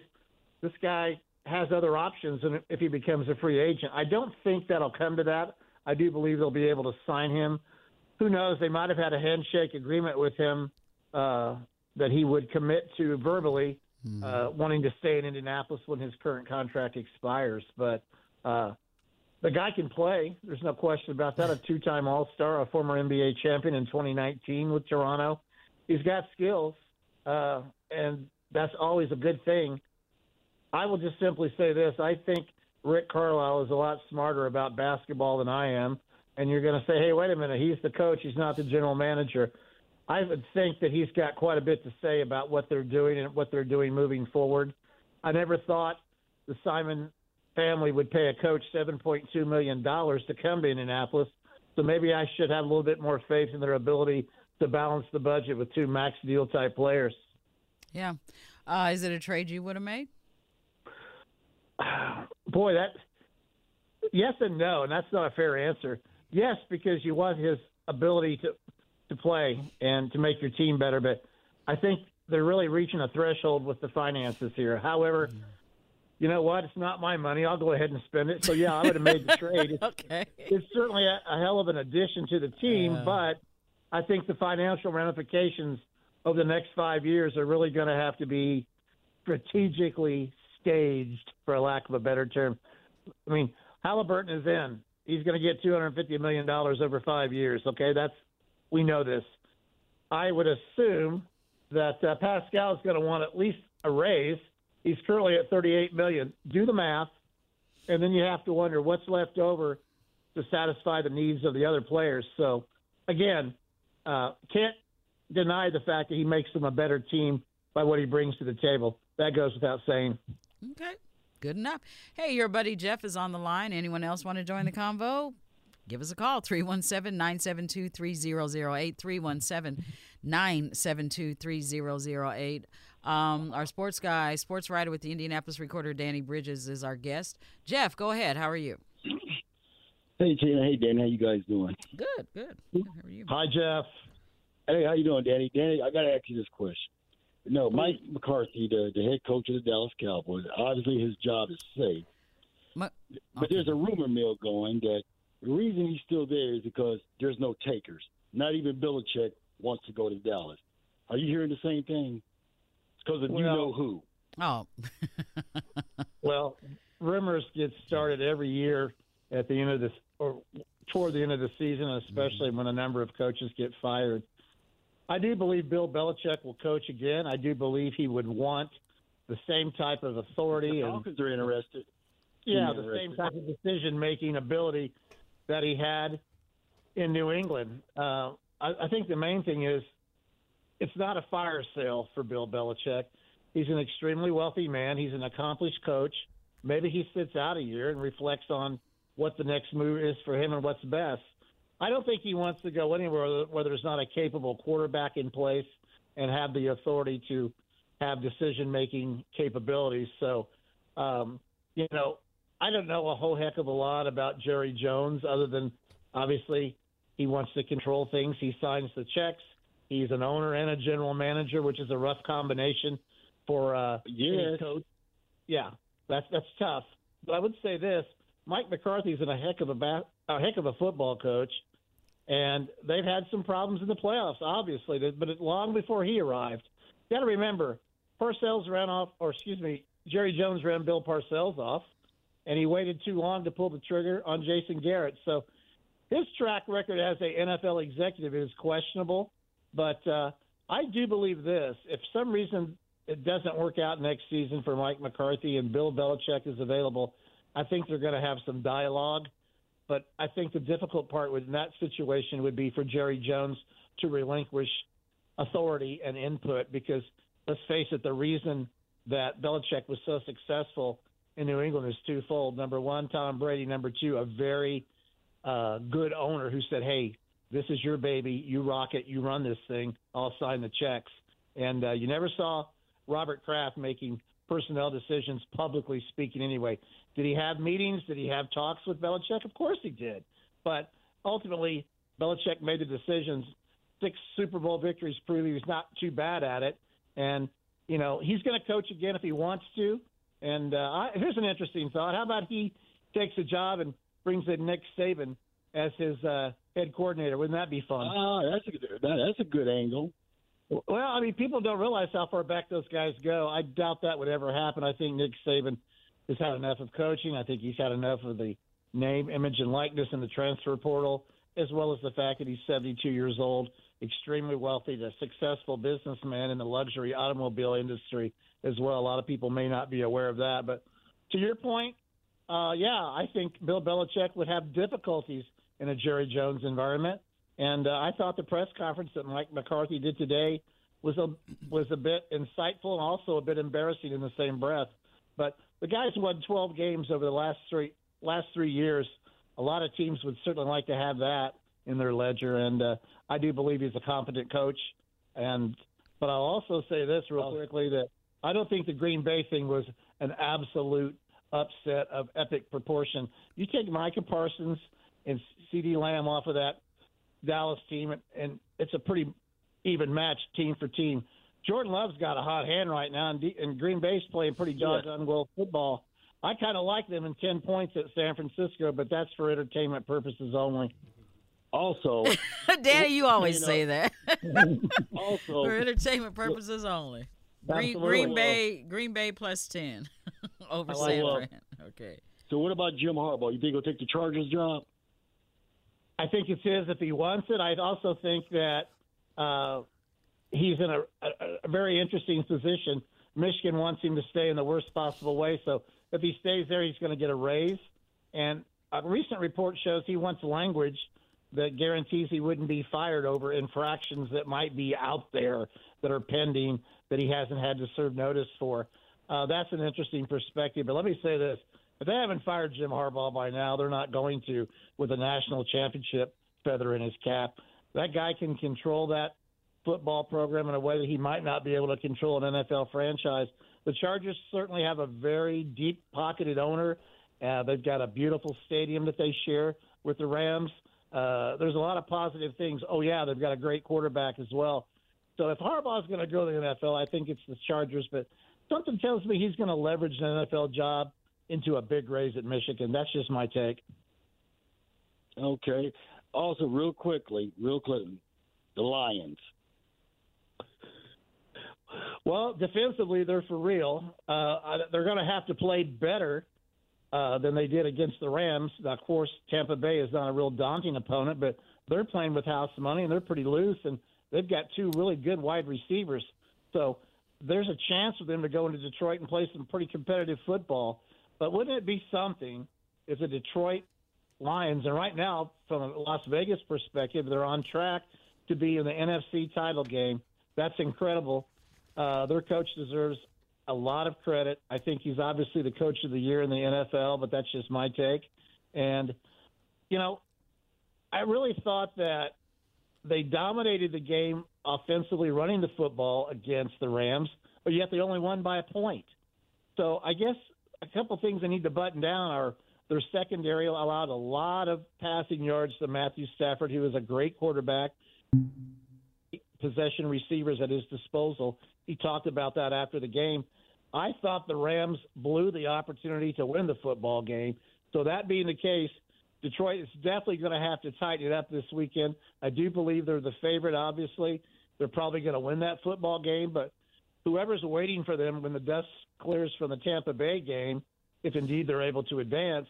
this guy has other options, and if he becomes a free agent, I don't think that'll come to that. I do believe they'll be able to sign him. Who knows? They might have had a handshake agreement with him uh, that he would commit to verbally, mm-hmm. uh, wanting to stay in Indianapolis when his current contract expires. But uh, the guy can play. There's no question about that. A two-time All-Star, a former NBA champion in 2019 with Toronto. He's got skills, uh, and that's always a good thing. I will just simply say this: I think Rick Carlisle is a lot smarter about basketball than I am. And you're going to say, "Hey, wait a minute, he's the coach; he's not the general manager." I would think that he's got quite a bit to say about what they're doing and what they're doing moving forward. I never thought the Simon family would pay a coach $7.2 million to come to Indianapolis. So maybe I should have a little bit more faith in their ability to balance the budget with two max deal type players. Yeah. Uh, is it a trade you would have made? Boy, that yes and no, and that's not a fair answer. Yes, because you want his ability to to play and to make your team better, but I think they're really reaching a threshold with the finances here. However, mm-hmm you know what? It's not my money. I'll go ahead and spend it. So yeah, I would have made the trade. It's, okay. It's certainly a, a, hell of an addition to the team, yeah. but I think the financial ramifications over the next five years are really going to have to be strategically staged, for lack of a better term. I mean, Haliburton is in. He's going to get two hundred fifty million dollars over five years. Okay, that's we know this. I would assume that uh, Pascal is going to want at least a raise He's currently at 38 million. Do the math, and then you have to wonder what's left over to satisfy the needs of the other players. So, again, uh, can't deny the fact that he makes them a better team by what he brings to the table. That goes without saying. Okay, good enough. Hey, your buddy Jeff is on the line. Anyone else want to join the convo? Give us a call 317 972 3008. 317 972 3008. Um, our sports guy, sports writer with the Indianapolis Recorder, Danny Bridges, is our guest. Jeff, go ahead. How are you? Hey, Tina. Hey, Danny. How you guys doing? Good, good. How are you? Hi, Jeff. Hey, how you doing, Danny? Danny, I got to ask you this question. No, Mike McCarthy, the, the head coach of the Dallas Cowboys, obviously his job is safe. My, okay. But there's a rumor mill going that the reason he's still there is because there's no takers. Not even Belichick wants to go to Dallas. Are you hearing the same thing? Because of well, you know who. Oh. well, rumors get started every year at the end of this or toward the end of the season, especially mm-hmm. when a number of coaches get fired. I do believe Bill Belichick will coach again. I do believe he would want the same type of authority. The Falcons and, are interested. Yeah, the interested. same type of decision making ability that he had in New England. Uh, I, I think the main thing is it's not a fire sale for Bill Belichick. He's an extremely wealthy man. He's an accomplished coach. Maybe he sits out a year and reflects on what the next move is for him and what's best. I don't think he wants to go anywhere where there's not a capable quarterback in place and have the authority to have decision making capabilities. So, um, you know, I don't know a whole heck of a lot about Jerry Jones other than obviously he wants to control things. He signs the checks. He's an owner and a general manager, which is a rough combination for uh, yes. coach. Yeah, that's that's tough. But I would say this: Mike McCarthy's in a heck of a ba- a heck of a football coach, and they've had some problems in the playoffs, obviously. But long before he arrived, you got to remember, Parcells ran off, or excuse me, Jerry Jones ran Bill Parcells off. and he waited too long to pull the trigger on Jason Garrett. So his track record as a NFL executive is questionable. But uh, I do believe this: if some reason it doesn't work out next season for Mike McCarthy and Bill Belichick is available, I think they're going to have some dialogue. But I think the difficult part in that situation would be for Jerry Jones to relinquish authority and input because let's face it, the reason that Belichick was so successful in New England is twofold. Number one, Tom Brady. Number two, a very uh, good owner who said, "Hey, this is your baby. You rock it. You run this thing. I'll sign the checks." And uh, you never saw Robert Kraft making personnel decisions publicly speaking. Anyway, did he have meetings? Did he have talks with Belichick? Of course he did. But ultimately, Belichick made the decisions. Six Super Bowl victories prove he was not too bad at it. And, you know, he's going to coach again if he wants to. And uh, I, here's an interesting thought. How about he takes a job and brings in Nick Saban as his uh, head coordinator? Wouldn't that be fun? Ah, that's a good, that, that's a good angle. Well, I mean, people don't realize how far back those guys go. I doubt that would ever happen. I think Nick Saban has had enough of coaching. I think he's had enough of the name, image, and likeness in the transfer portal, as well as the fact that he's 72 years old, extremely wealthy, a successful businessman in the luxury automobile industry as well. A lot of people may not be aware of that. But to your point, uh, yeah, I think Bill Belichick would have difficulties in a Jerry Jones environment. And uh, I thought the press conference that Mike McCarthy did today was a was a bit insightful and also a bit embarrassing in the same breath. But the guys won 12 games over the last three last three years. A lot of teams would certainly like to have that in their ledger, and uh, I do believe he's a competent coach. And but I'll also say this real quickly that I don't think the Green Bay thing was an absolute upset of epic proportion. You take Micah Parsons and CeeDee Lamb off of that Dallas team, and it's a pretty even match team for team. Jordan Love's got a hot hand right now, and, D- and Green Bay's playing pretty doggone yeah. well football. I kind of like them in 10 points at San Francisco, but that's for entertainment purposes only. Also, Danny, you always you know, say that. also, for entertainment purposes only. Green, Green Bay, Green Bay plus 10 over San Fran. Okay. So what about Jim Harbaugh? You think he'll take the Chargers job? I think it's his if he wants it. I also think that uh, he's in a, a, a very interesting position. Michigan wants him to stay in the worst possible way. So if he stays there, he's going to get a raise. And a recent report shows he wants language that guarantees he wouldn't be fired over infractions that might be out there that are pending that he hasn't had to serve notice for. Uh, that's an interesting perspective. But let me say this if they haven't fired Jim Harbaugh by now, they're not going to with a national championship feather in his cap. That guy can control that football program in a way that he might not be able to control an NFL franchise. The Chargers certainly have a very deep pocketed owner. Uh, they've got a beautiful stadium that they share with the Rams. Uh, there's a lot of positive things. Oh, yeah, they've got a great quarterback as well. So if Harbaugh's going to go to the NFL, I think it's the Chargers. But something tells me he's going to leverage an NFL job into a big raise at Michigan. That's just my take. Okay. Also, real quickly, real quickly, the Lions. Well, defensively, they're for real. Uh, they're going to have to play better uh, than they did against the Rams. Now, of course, Tampa Bay is not a real daunting opponent, but they're playing with house money and they're pretty loose, and they've got two really good wide receivers. So there's a chance for them to go into Detroit and play some pretty competitive football. But wouldn't it be something if the Detroit Lions, and right now, from a Las Vegas perspective, they're on track to be in the NFC title game. That's incredible. Uh, their coach deserves a lot of credit. I think he's obviously the coach of the year in the NFL, but that's just my take. And, you know, I really thought that they dominated the game offensively running the football against the Rams, but yet they only won by a point. So I guess a couple things they need to button down are their secondary allowed a lot of passing yards to Matthew Stafford, who is a great quarterback. Possession receivers at his disposal. He talked about that after the game. I thought the Rams blew the opportunity to win the football game. So that being the case, Detroit is definitely going to have to tighten it up this weekend. I do believe they're the favorite. Obviously, they're probably going to win that football game, but whoever's waiting for them when the dust clears from the Tampa Bay game, if indeed they're able to advance,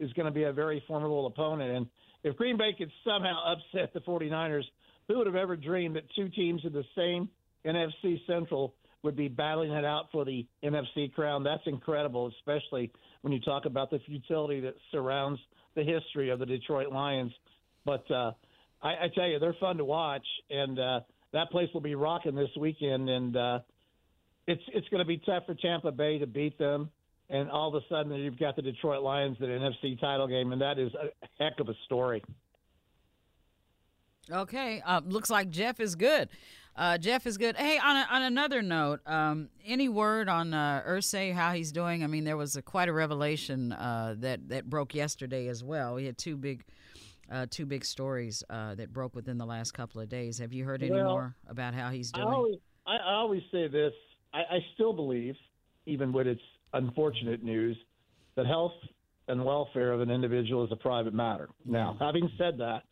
is going to be a very formidable opponent. And if Green Bay could somehow upset the 49ers, who would have ever dreamed that two teams in the same NFC Central would be battling it out for the NFC crown? That's incredible, especially when you talk about the futility that surrounds the history of the Detroit Lions. But uh, I, I tell you, they're fun to watch, and uh, that place will be rocking this weekend. And uh, it's it's going to be tough for Tampa Bay to beat them. And all of a sudden, you've got the Detroit Lions in an NFC title game, and that is a heck of a story. Okay, uh, looks like Jeff is good. Uh, Jeff is good. Hey, on, a, on another note, um, any word on uh, Irsay, how he's doing? I mean, there was a, quite a revelation uh, that that broke yesterday as well. We had two big, uh, two big stories uh, that broke within the last couple of days. Have you heard any Well, more about how he's doing? I always, I always say this. I, I still believe, even with its unfortunate news, that health and welfare of an individual is a private matter. Now, having said that,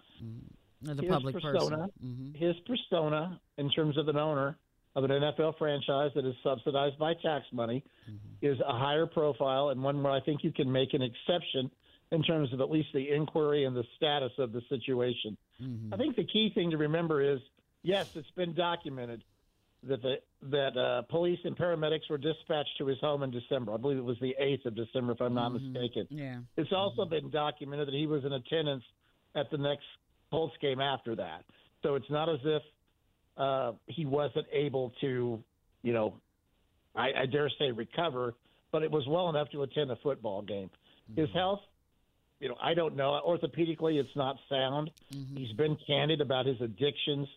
the his public persona, person. his persona in terms of an owner of an NFL franchise that is subsidized by tax money is a higher profile and one where I think you can make an exception in terms of at least the inquiry and the status of the situation. I think the key thing to remember is yes, it's been documented that the that uh, police and paramedics were dispatched to his home in December. I believe it was the eighth of December, if I'm not mistaken. Yeah. It's also been documented that he was in attendance at the next Colts game after that. So it's not as if uh, he wasn't able to, you know, I, I dare say recover, but it was well enough to attend a football game. His health, you know, I don't know. Orthopedically, it's not sound. He's been candid about his addictions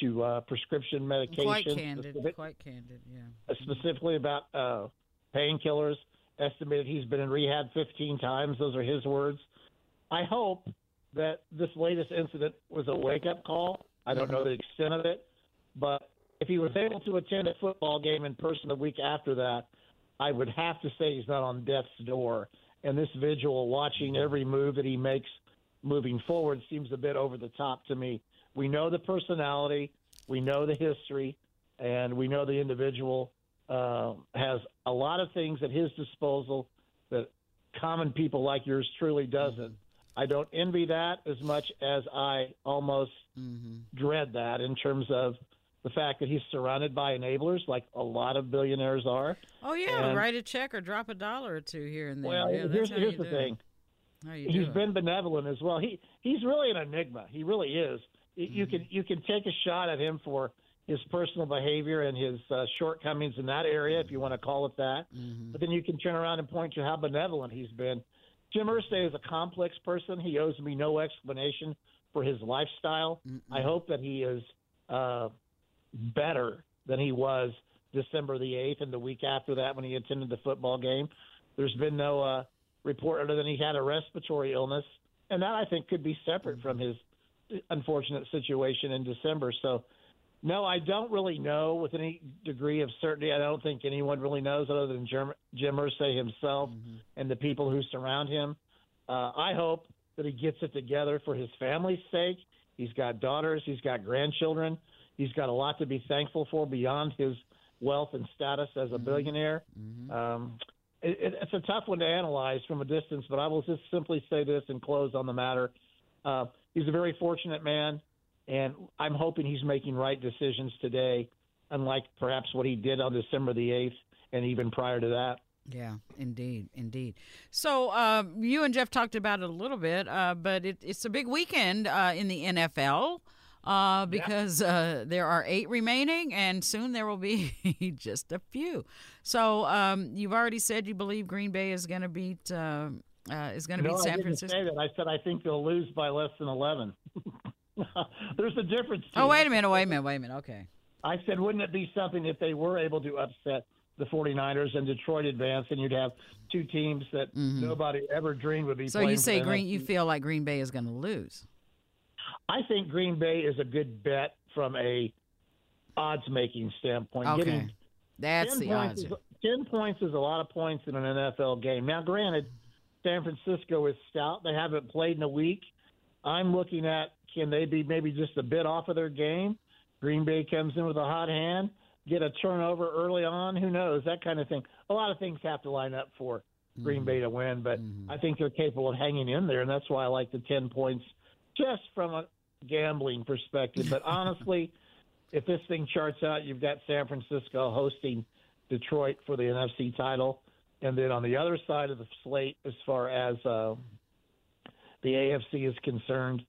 to uh, prescription medication. Quite candid. specific- Quite candid. Yeah. uh, specifically about uh, painkillers. Estimated he's been in rehab 15 times. Those are his words. I hope that this latest incident was a wake up call. I don't know the extent of it, but if he was able to attend a football game in person the week after that, I would have to say he's not on death's door. And this vigil, watching every move that he makes moving forward, seems a bit over the top to me. We know the personality, we know the history, and we know the individual uh, has a lot of things at his disposal that common people like yours truly doesn't. I don't envy that as much as I almost dread that in terms of the fact that he's surrounded by enablers like a lot of billionaires are. Oh yeah, And- write a check or drop a dollar or two here and there. Well, yeah, here's, here's the do thing. It. How you He's do it. been benevolent as well. He he's really an enigma. He really is. You can you can take a shot at him for his personal behavior and his uh, shortcomings in that area, if you want to call it that. But then you can turn around and point to how benevolent he's been. Jim Irsay is a complex person. He owes me no explanation for his lifestyle. I hope that he is uh, better than he was December the 8th and the week after that when he attended the football game. There's been no uh, report other than he had a respiratory illness, and that I think could be separate from his unfortunate situation in December. So, no, I don't really know with any degree of certainty. I don't think anyone really knows other than Jim, Jim Irsay himself and the people who surround him. Uh, I hope that he gets it together for his family's sake. He's got daughters, he's got grandchildren, he's got a lot to be thankful for beyond his wealth and status as a billionaire. Um, it, it, it's a tough one to analyze from a distance, but I will just simply say this and close on the matter. Uh, he's a very fortunate man, and I'm hoping he's making right decisions today, unlike perhaps what he did on December the 8th and even prior to that. Yeah, indeed, indeed. So um, you and Jeff talked about it a little bit, uh, but it, it's a big weekend uh, in the NFL uh, because uh, there are eight remaining, and soon there will be just a few. So um, you've already said you believe Green Bay is going to beat uh, uh, is going to no, beat I San didn't Francisco. say that. I said I think they'll lose by less than 11. There's a difference. Oh wait a minute, wait a minute, wait a minute. Okay. I said, wouldn't it be something if they were able to upset the 49ers and Detroit advance, and you'd have two teams that nobody ever dreamed would be Mm-hmm. So playing you say Green? You feel like Green Bay is going to lose? I think Green Bay is a good bet from a odds making standpoint. Okay, Getting that's the odds. Is, 10 points is a lot of points in an NFL game. Now, granted, San Francisco is stout. They haven't played in a week. I'm looking at can they be maybe just a bit off of their game? Green Bay comes in with a hot hand, get a turnover early on. Who knows? That kind of thing. A lot of things have to line up for Green Mm-hmm. Bay to win, but I think they're capable of hanging in there, and that's why I like the 10 points just from a gambling perspective. But honestly, if this thing charts out, you've got San Francisco hosting Detroit for the NFC title. And then on the other side of the slate, as far as uh, the AFC is concerned,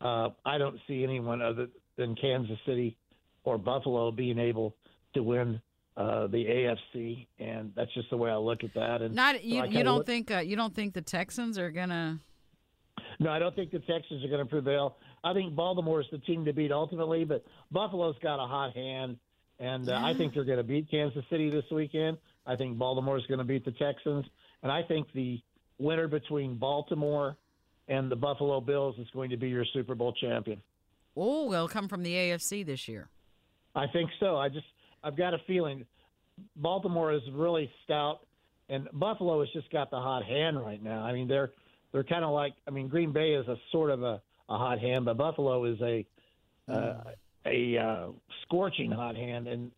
uh, I don't see anyone other than Kansas City or Buffalo being able to win uh, the AFC, and that's just the way I look at that. And Not you. I You don't look- think uh, you don't think the Texans are gonna? No, I don't think the Texans are going to prevail. I think Baltimore is the team to beat ultimately, but Buffalo's got a hot hand, and uh, I think they're going to beat Kansas City this weekend. I think Baltimore is going to beat the Texans, and I think the winner between Baltimore and the Buffalo Bills is going to be your Super Bowl champion. Oh, they'll come from the AFC this year. I think so. I just I've got a feeling Baltimore is really stout, and Buffalo has just got the hot hand right now. I mean, they're they're kind of like I mean, Green Bay is a sort of a, a hot hand, but Buffalo is a uh, a uh, scorching hot hand, and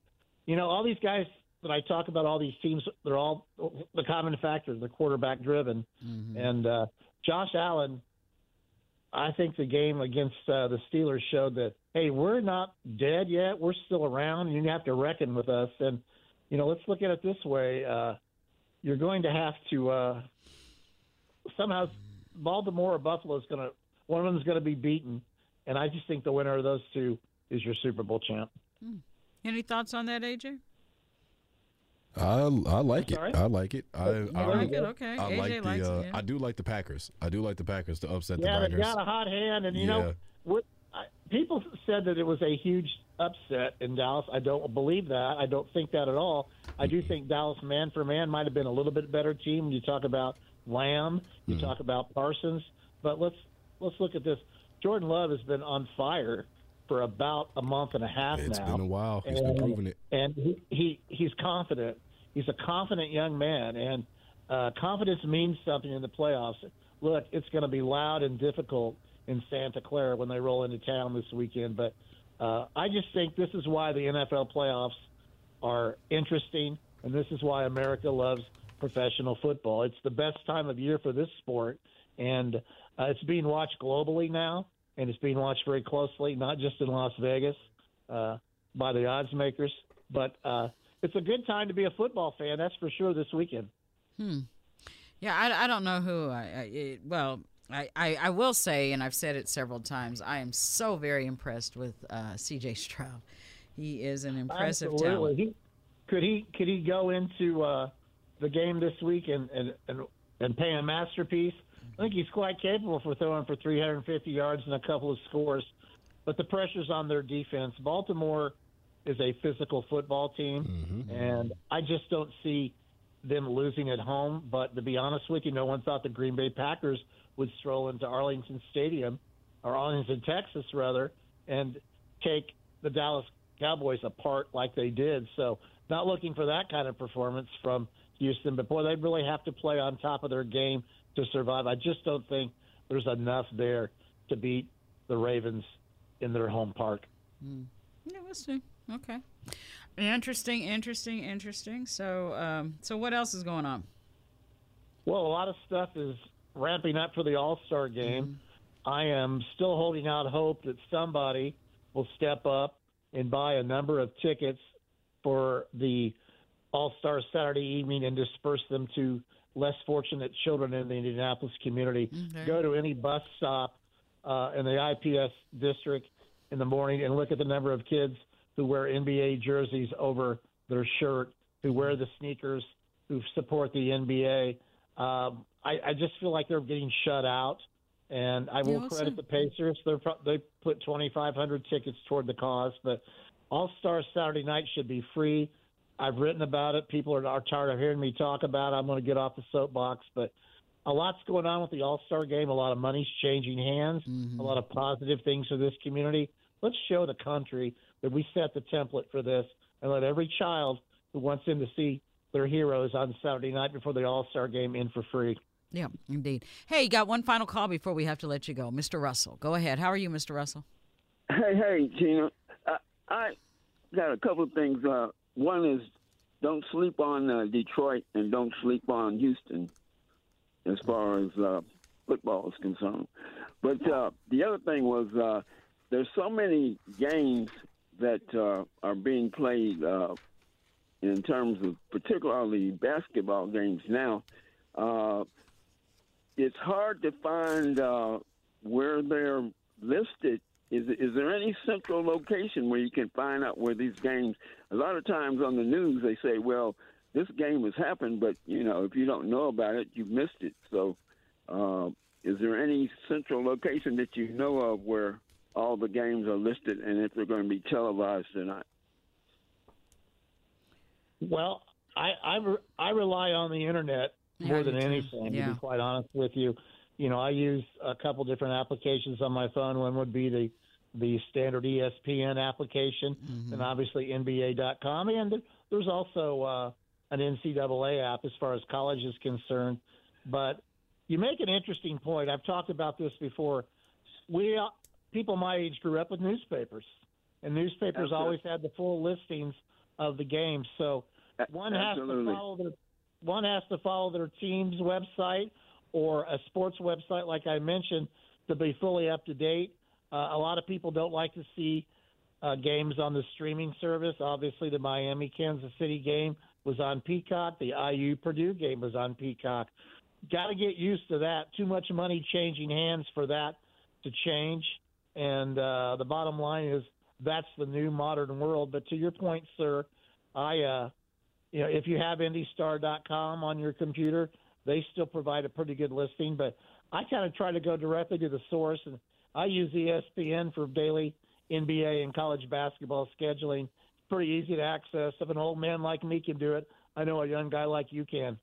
you know all these guys that I talk about, all these teams, they're all the common factor. They're quarterback driven, and uh, Josh Allen. I think the game against uh, the Steelers showed that hey, we're not dead yet. We're still around. You have to reckon with us. And you know, let's look at it this way: uh, you're going to have to uh, somehow Baltimore or Buffalo is going to one of them is going to be beaten, and I just think the winner of those two is your Super Bowl champ. Any thoughts on that, AJ? I I like it. sorry? I like it. I You I, like it? Okay. I AJ like the. uh, it, yeah. I do like the Packers. I do like the Packers to upset Yeah, the they Packers. got a hot hand, and you Yeah. know what? I, people said that it was a huge upset in Dallas. I don't believe that. I don't think that at all. I do think Dallas, man for man, might have been a little bit better team. You talk about Lamb, you Mm-hmm. talk about Parsons, but let's let's look at this. Jordan Love has been on fire for about a month and a half It's now. It's been a while. He's been proving it. and he, he he's confident. He's a confident young man, and uh, confidence means something in the playoffs. Look, it's going to be loud and difficult in Santa Clara when they roll into town this weekend, but uh, I just think this is why the NFL playoffs are interesting, and this is why America loves professional football. It's the best time of year for this sport, and uh, it's being watched globally now, and it's being watched very closely, not just in Las Vegas uh, by the odds makers, but uh, it's a good time to be a football fan. That's for sure this weekend. Hmm. Yeah, I, I don't know who I, I it, well. I, I, I will say, and I've said it several times, I am so very impressed with uh, C.J. Stroud. He is an impressive Absolutely. talent. He, could he could he go into uh, the game this week and, and, and, and pay a masterpiece? I think he's quite capable for throwing for 350 yards and a couple of scores. But the pressure's on their defense. Baltimore is a physical football team, mm-hmm. and I just don't see them losing at home. But to be honest with you, no one thought the Green Bay Packers would stroll into Arlington Stadium, or Arlington, Texas, rather, and take the Dallas Cowboys apart like they did. So, not looking for that kind of performance from Houston. But boy, they really have to play on top of their game to survive. I just don't think there's enough there to beat the Ravens in their home park. Yeah, we'll see. Okay. Interesting, interesting, interesting. So, um, so what else is going on? Well, a lot of stuff is ramping up for the All Star game. I am still holding out hope that somebody will step up and buy a number of tickets for the All Star Saturday evening and disperse them to less fortunate children in the Indianapolis community. Okay. Go to any bus stop uh, in the IPS district in the morning and look at the number of kids who wear NBA jerseys over their shirt, who wear the sneakers, who support the NBA. Um, I, I just feel like they're getting shut out, and I will we'll credit the Pacers. They're pro- they put 2,500 tickets toward the cause, but All Star Saturday night should be free. I've written about it. People are, are tired of hearing me talk about it. I'm going to get off the soapbox, but a lot's going on with the All Star game. A lot of money's changing hands. A lot of positive things for this community. Let's show the country that we set the template for this, and let every child who wants in to see their heroes on Saturday night before the All Star game in for free. Yeah, indeed. Hey, you got one final call before we have to let you go, Mr. Russell. Go ahead. How are you, Mr. Russell? Hey, hey, Gina. I, I got a couple of things. Uh, one is don't sleep on uh, Detroit and don't sleep on Houston. as far as uh, football is concerned. But uh, the other thing was uh, there's so many games that uh, are being played uh, in terms of particularly basketball games now. It's hard to find where they're listed. Is, is there any central location where you can find out where these games? A lot of times on the news they say, "Well, this game has happened," but you know, if you don't know about it, you've missed it. So, uh, is there any central location that you know of where all the games are listed and if they're going to be televised or not? Well, I I, re- I rely on the internet Yeah, more I than anything. Yeah. To be quite honest with you, you know, I use a couple different applications on my phone. One would be the the standard ESPN application, Mm-hmm. and obviously NBA.com, and there's also uh, an NCAA app as far as college is concerned. But you make an interesting point. I've talked about this before. We people my age grew up with newspapers, and newspapers Absolutely. always had the full listings of the games. So one has to follow their one has to follow their team's website or a sports website, like I mentioned, to be fully up to date. Uh, a lot of people don't like to see uh, games on the streaming service. Obviously, the Miami Kansas City game was on Peacock. The IU Purdue game was on Peacock. Got to get used to that. Too much money changing hands for that to change. And uh, the bottom line is that's the new modern world. But to your point, sir, I, uh, you know, if you have IndyStar.com on your computer, they still provide a pretty good listing. But I kind of try to go directly to the source, and I use ESPN for daily NBA and college basketball scheduling. It's pretty easy to access. If an old man like me can do it, I know a young guy like you can.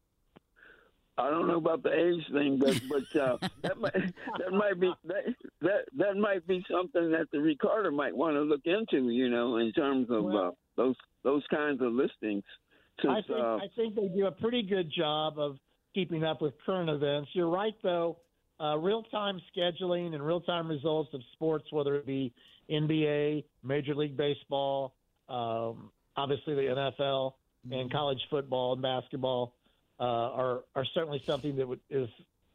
I don't know about the age thing, but but uh, that might that might be that, that that might be something that the recorder might want to look into. You know, in terms of uh, those those kinds of listings. Since, I think uh, I think they do a pretty good job of keeping up with current events. You're right, though. Uh, real time scheduling and real time results of sports, whether it be NBA, Major League Baseball, um, obviously the NFL, and college football and basketball, uh, are are certainly something that would, is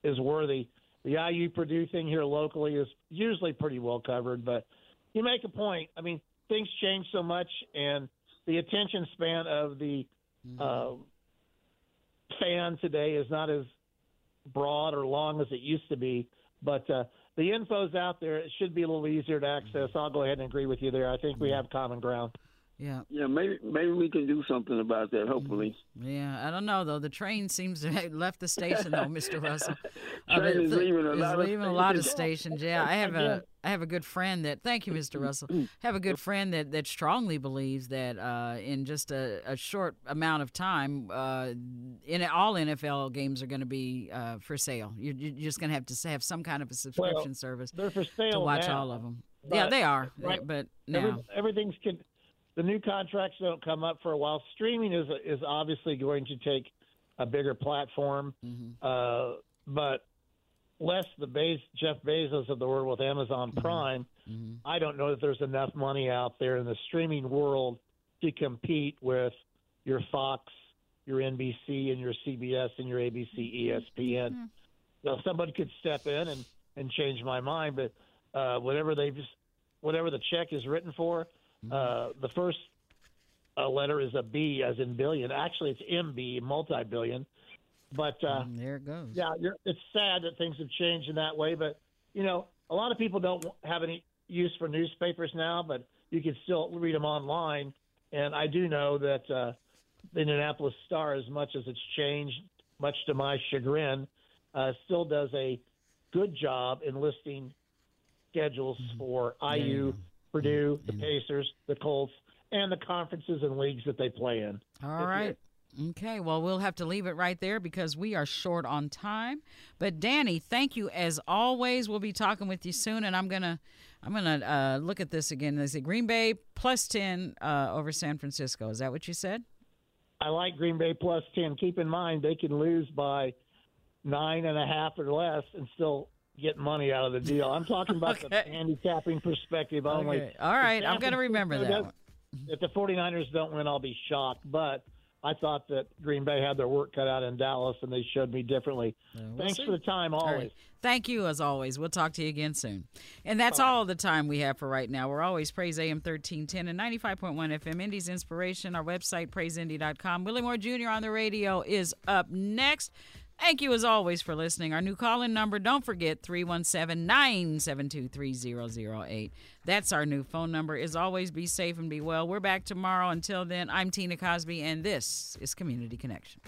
is worthy. The IU Purdue thing here locally is usually pretty well covered, but you make a point. I mean, things change so much, and the attention span of the uh, fan today is not as broad or long as it used to be. But uh, the info's out there. It should be a little easier to access. I'll go ahead and agree with you there. I think we have common ground. Yeah. yeah, maybe maybe we can do something about that. Hopefully, Yeah, I don't know though. The train seems to have left the station though, Mr. Russell. Train is leaving a is lot of a lot of stations. stations. Yeah, I have a I have a good friend that. Thank you, Mr. Russell. I have a good friend that that strongly believes that uh, in just a, a short amount of time, uh, in all NFL games are going to be uh, for sale. You're, you're just going to have to have some kind of a subscription service They're for sale to watch now, all of them. yeah, they are. right. But now, everything's con- the new contracts don't come up for a while. Streaming is is obviously going to take a bigger platform, Mm-hmm. uh, but less the Bez- Jeff Bezos of the world with Amazon Mm-hmm. Prime. I don't know that there's enough money out there in the streaming world to compete with your Fox, your NBC, and your CBS and your ABC, ESPN. So somebody could step in and, and change my mind, but uh, whatever they just whatever the check is written for, uh, the first uh, letter is a B as in billion. Actually, it's MB, multi-billion. But uh, Mm, there it goes. yeah, you're, it's sad that things have changed in that way. But you know, a lot of people don't have any use for newspapers now, but you can still read them online. And I do know that uh, the Indianapolis Star, as much as it's changed, much to my chagrin, uh, still does a good job in listing schedules for IU, Purdue, the Pacers, the Colts, and the conferences and leagues that they play in. All right. Okay, well, we'll have to leave it right there because we are short on time. But Danny, thank you as always. We'll be talking with you soon, and I'm gonna, I'm gonna uh, look at this again. Is it Green Bay plus ten uh, over San Francisco? Is that what you said? I like Green Bay plus 10. Keep in mind, they can lose by nine and a half or less and still get money out of the deal. I'm talking about the handicapping perspective only. Okay. All right, I'm gonna remember that If the 49ers don't win, I'll be shocked. But I thought that Green Bay had their work cut out in Dallas, and they showed me differently. we'll Thanks see. for the time, always. Right. Thank you, as always. We'll talk to you again soon. And that's Bye. all the time we have for right now. We're always Praise AM 1310 and 95.1 FM, Indy's Inspiration, our website, praiseindy.com. Willie Moore Jr. on the radio is up next. Thank you as always for listening. Our new call in number, don't forget 317 972 3008. That's our new phone number. As always, be safe and be well. We're back tomorrow. Until then, I'm Tina Cosby, and this is Community Connection.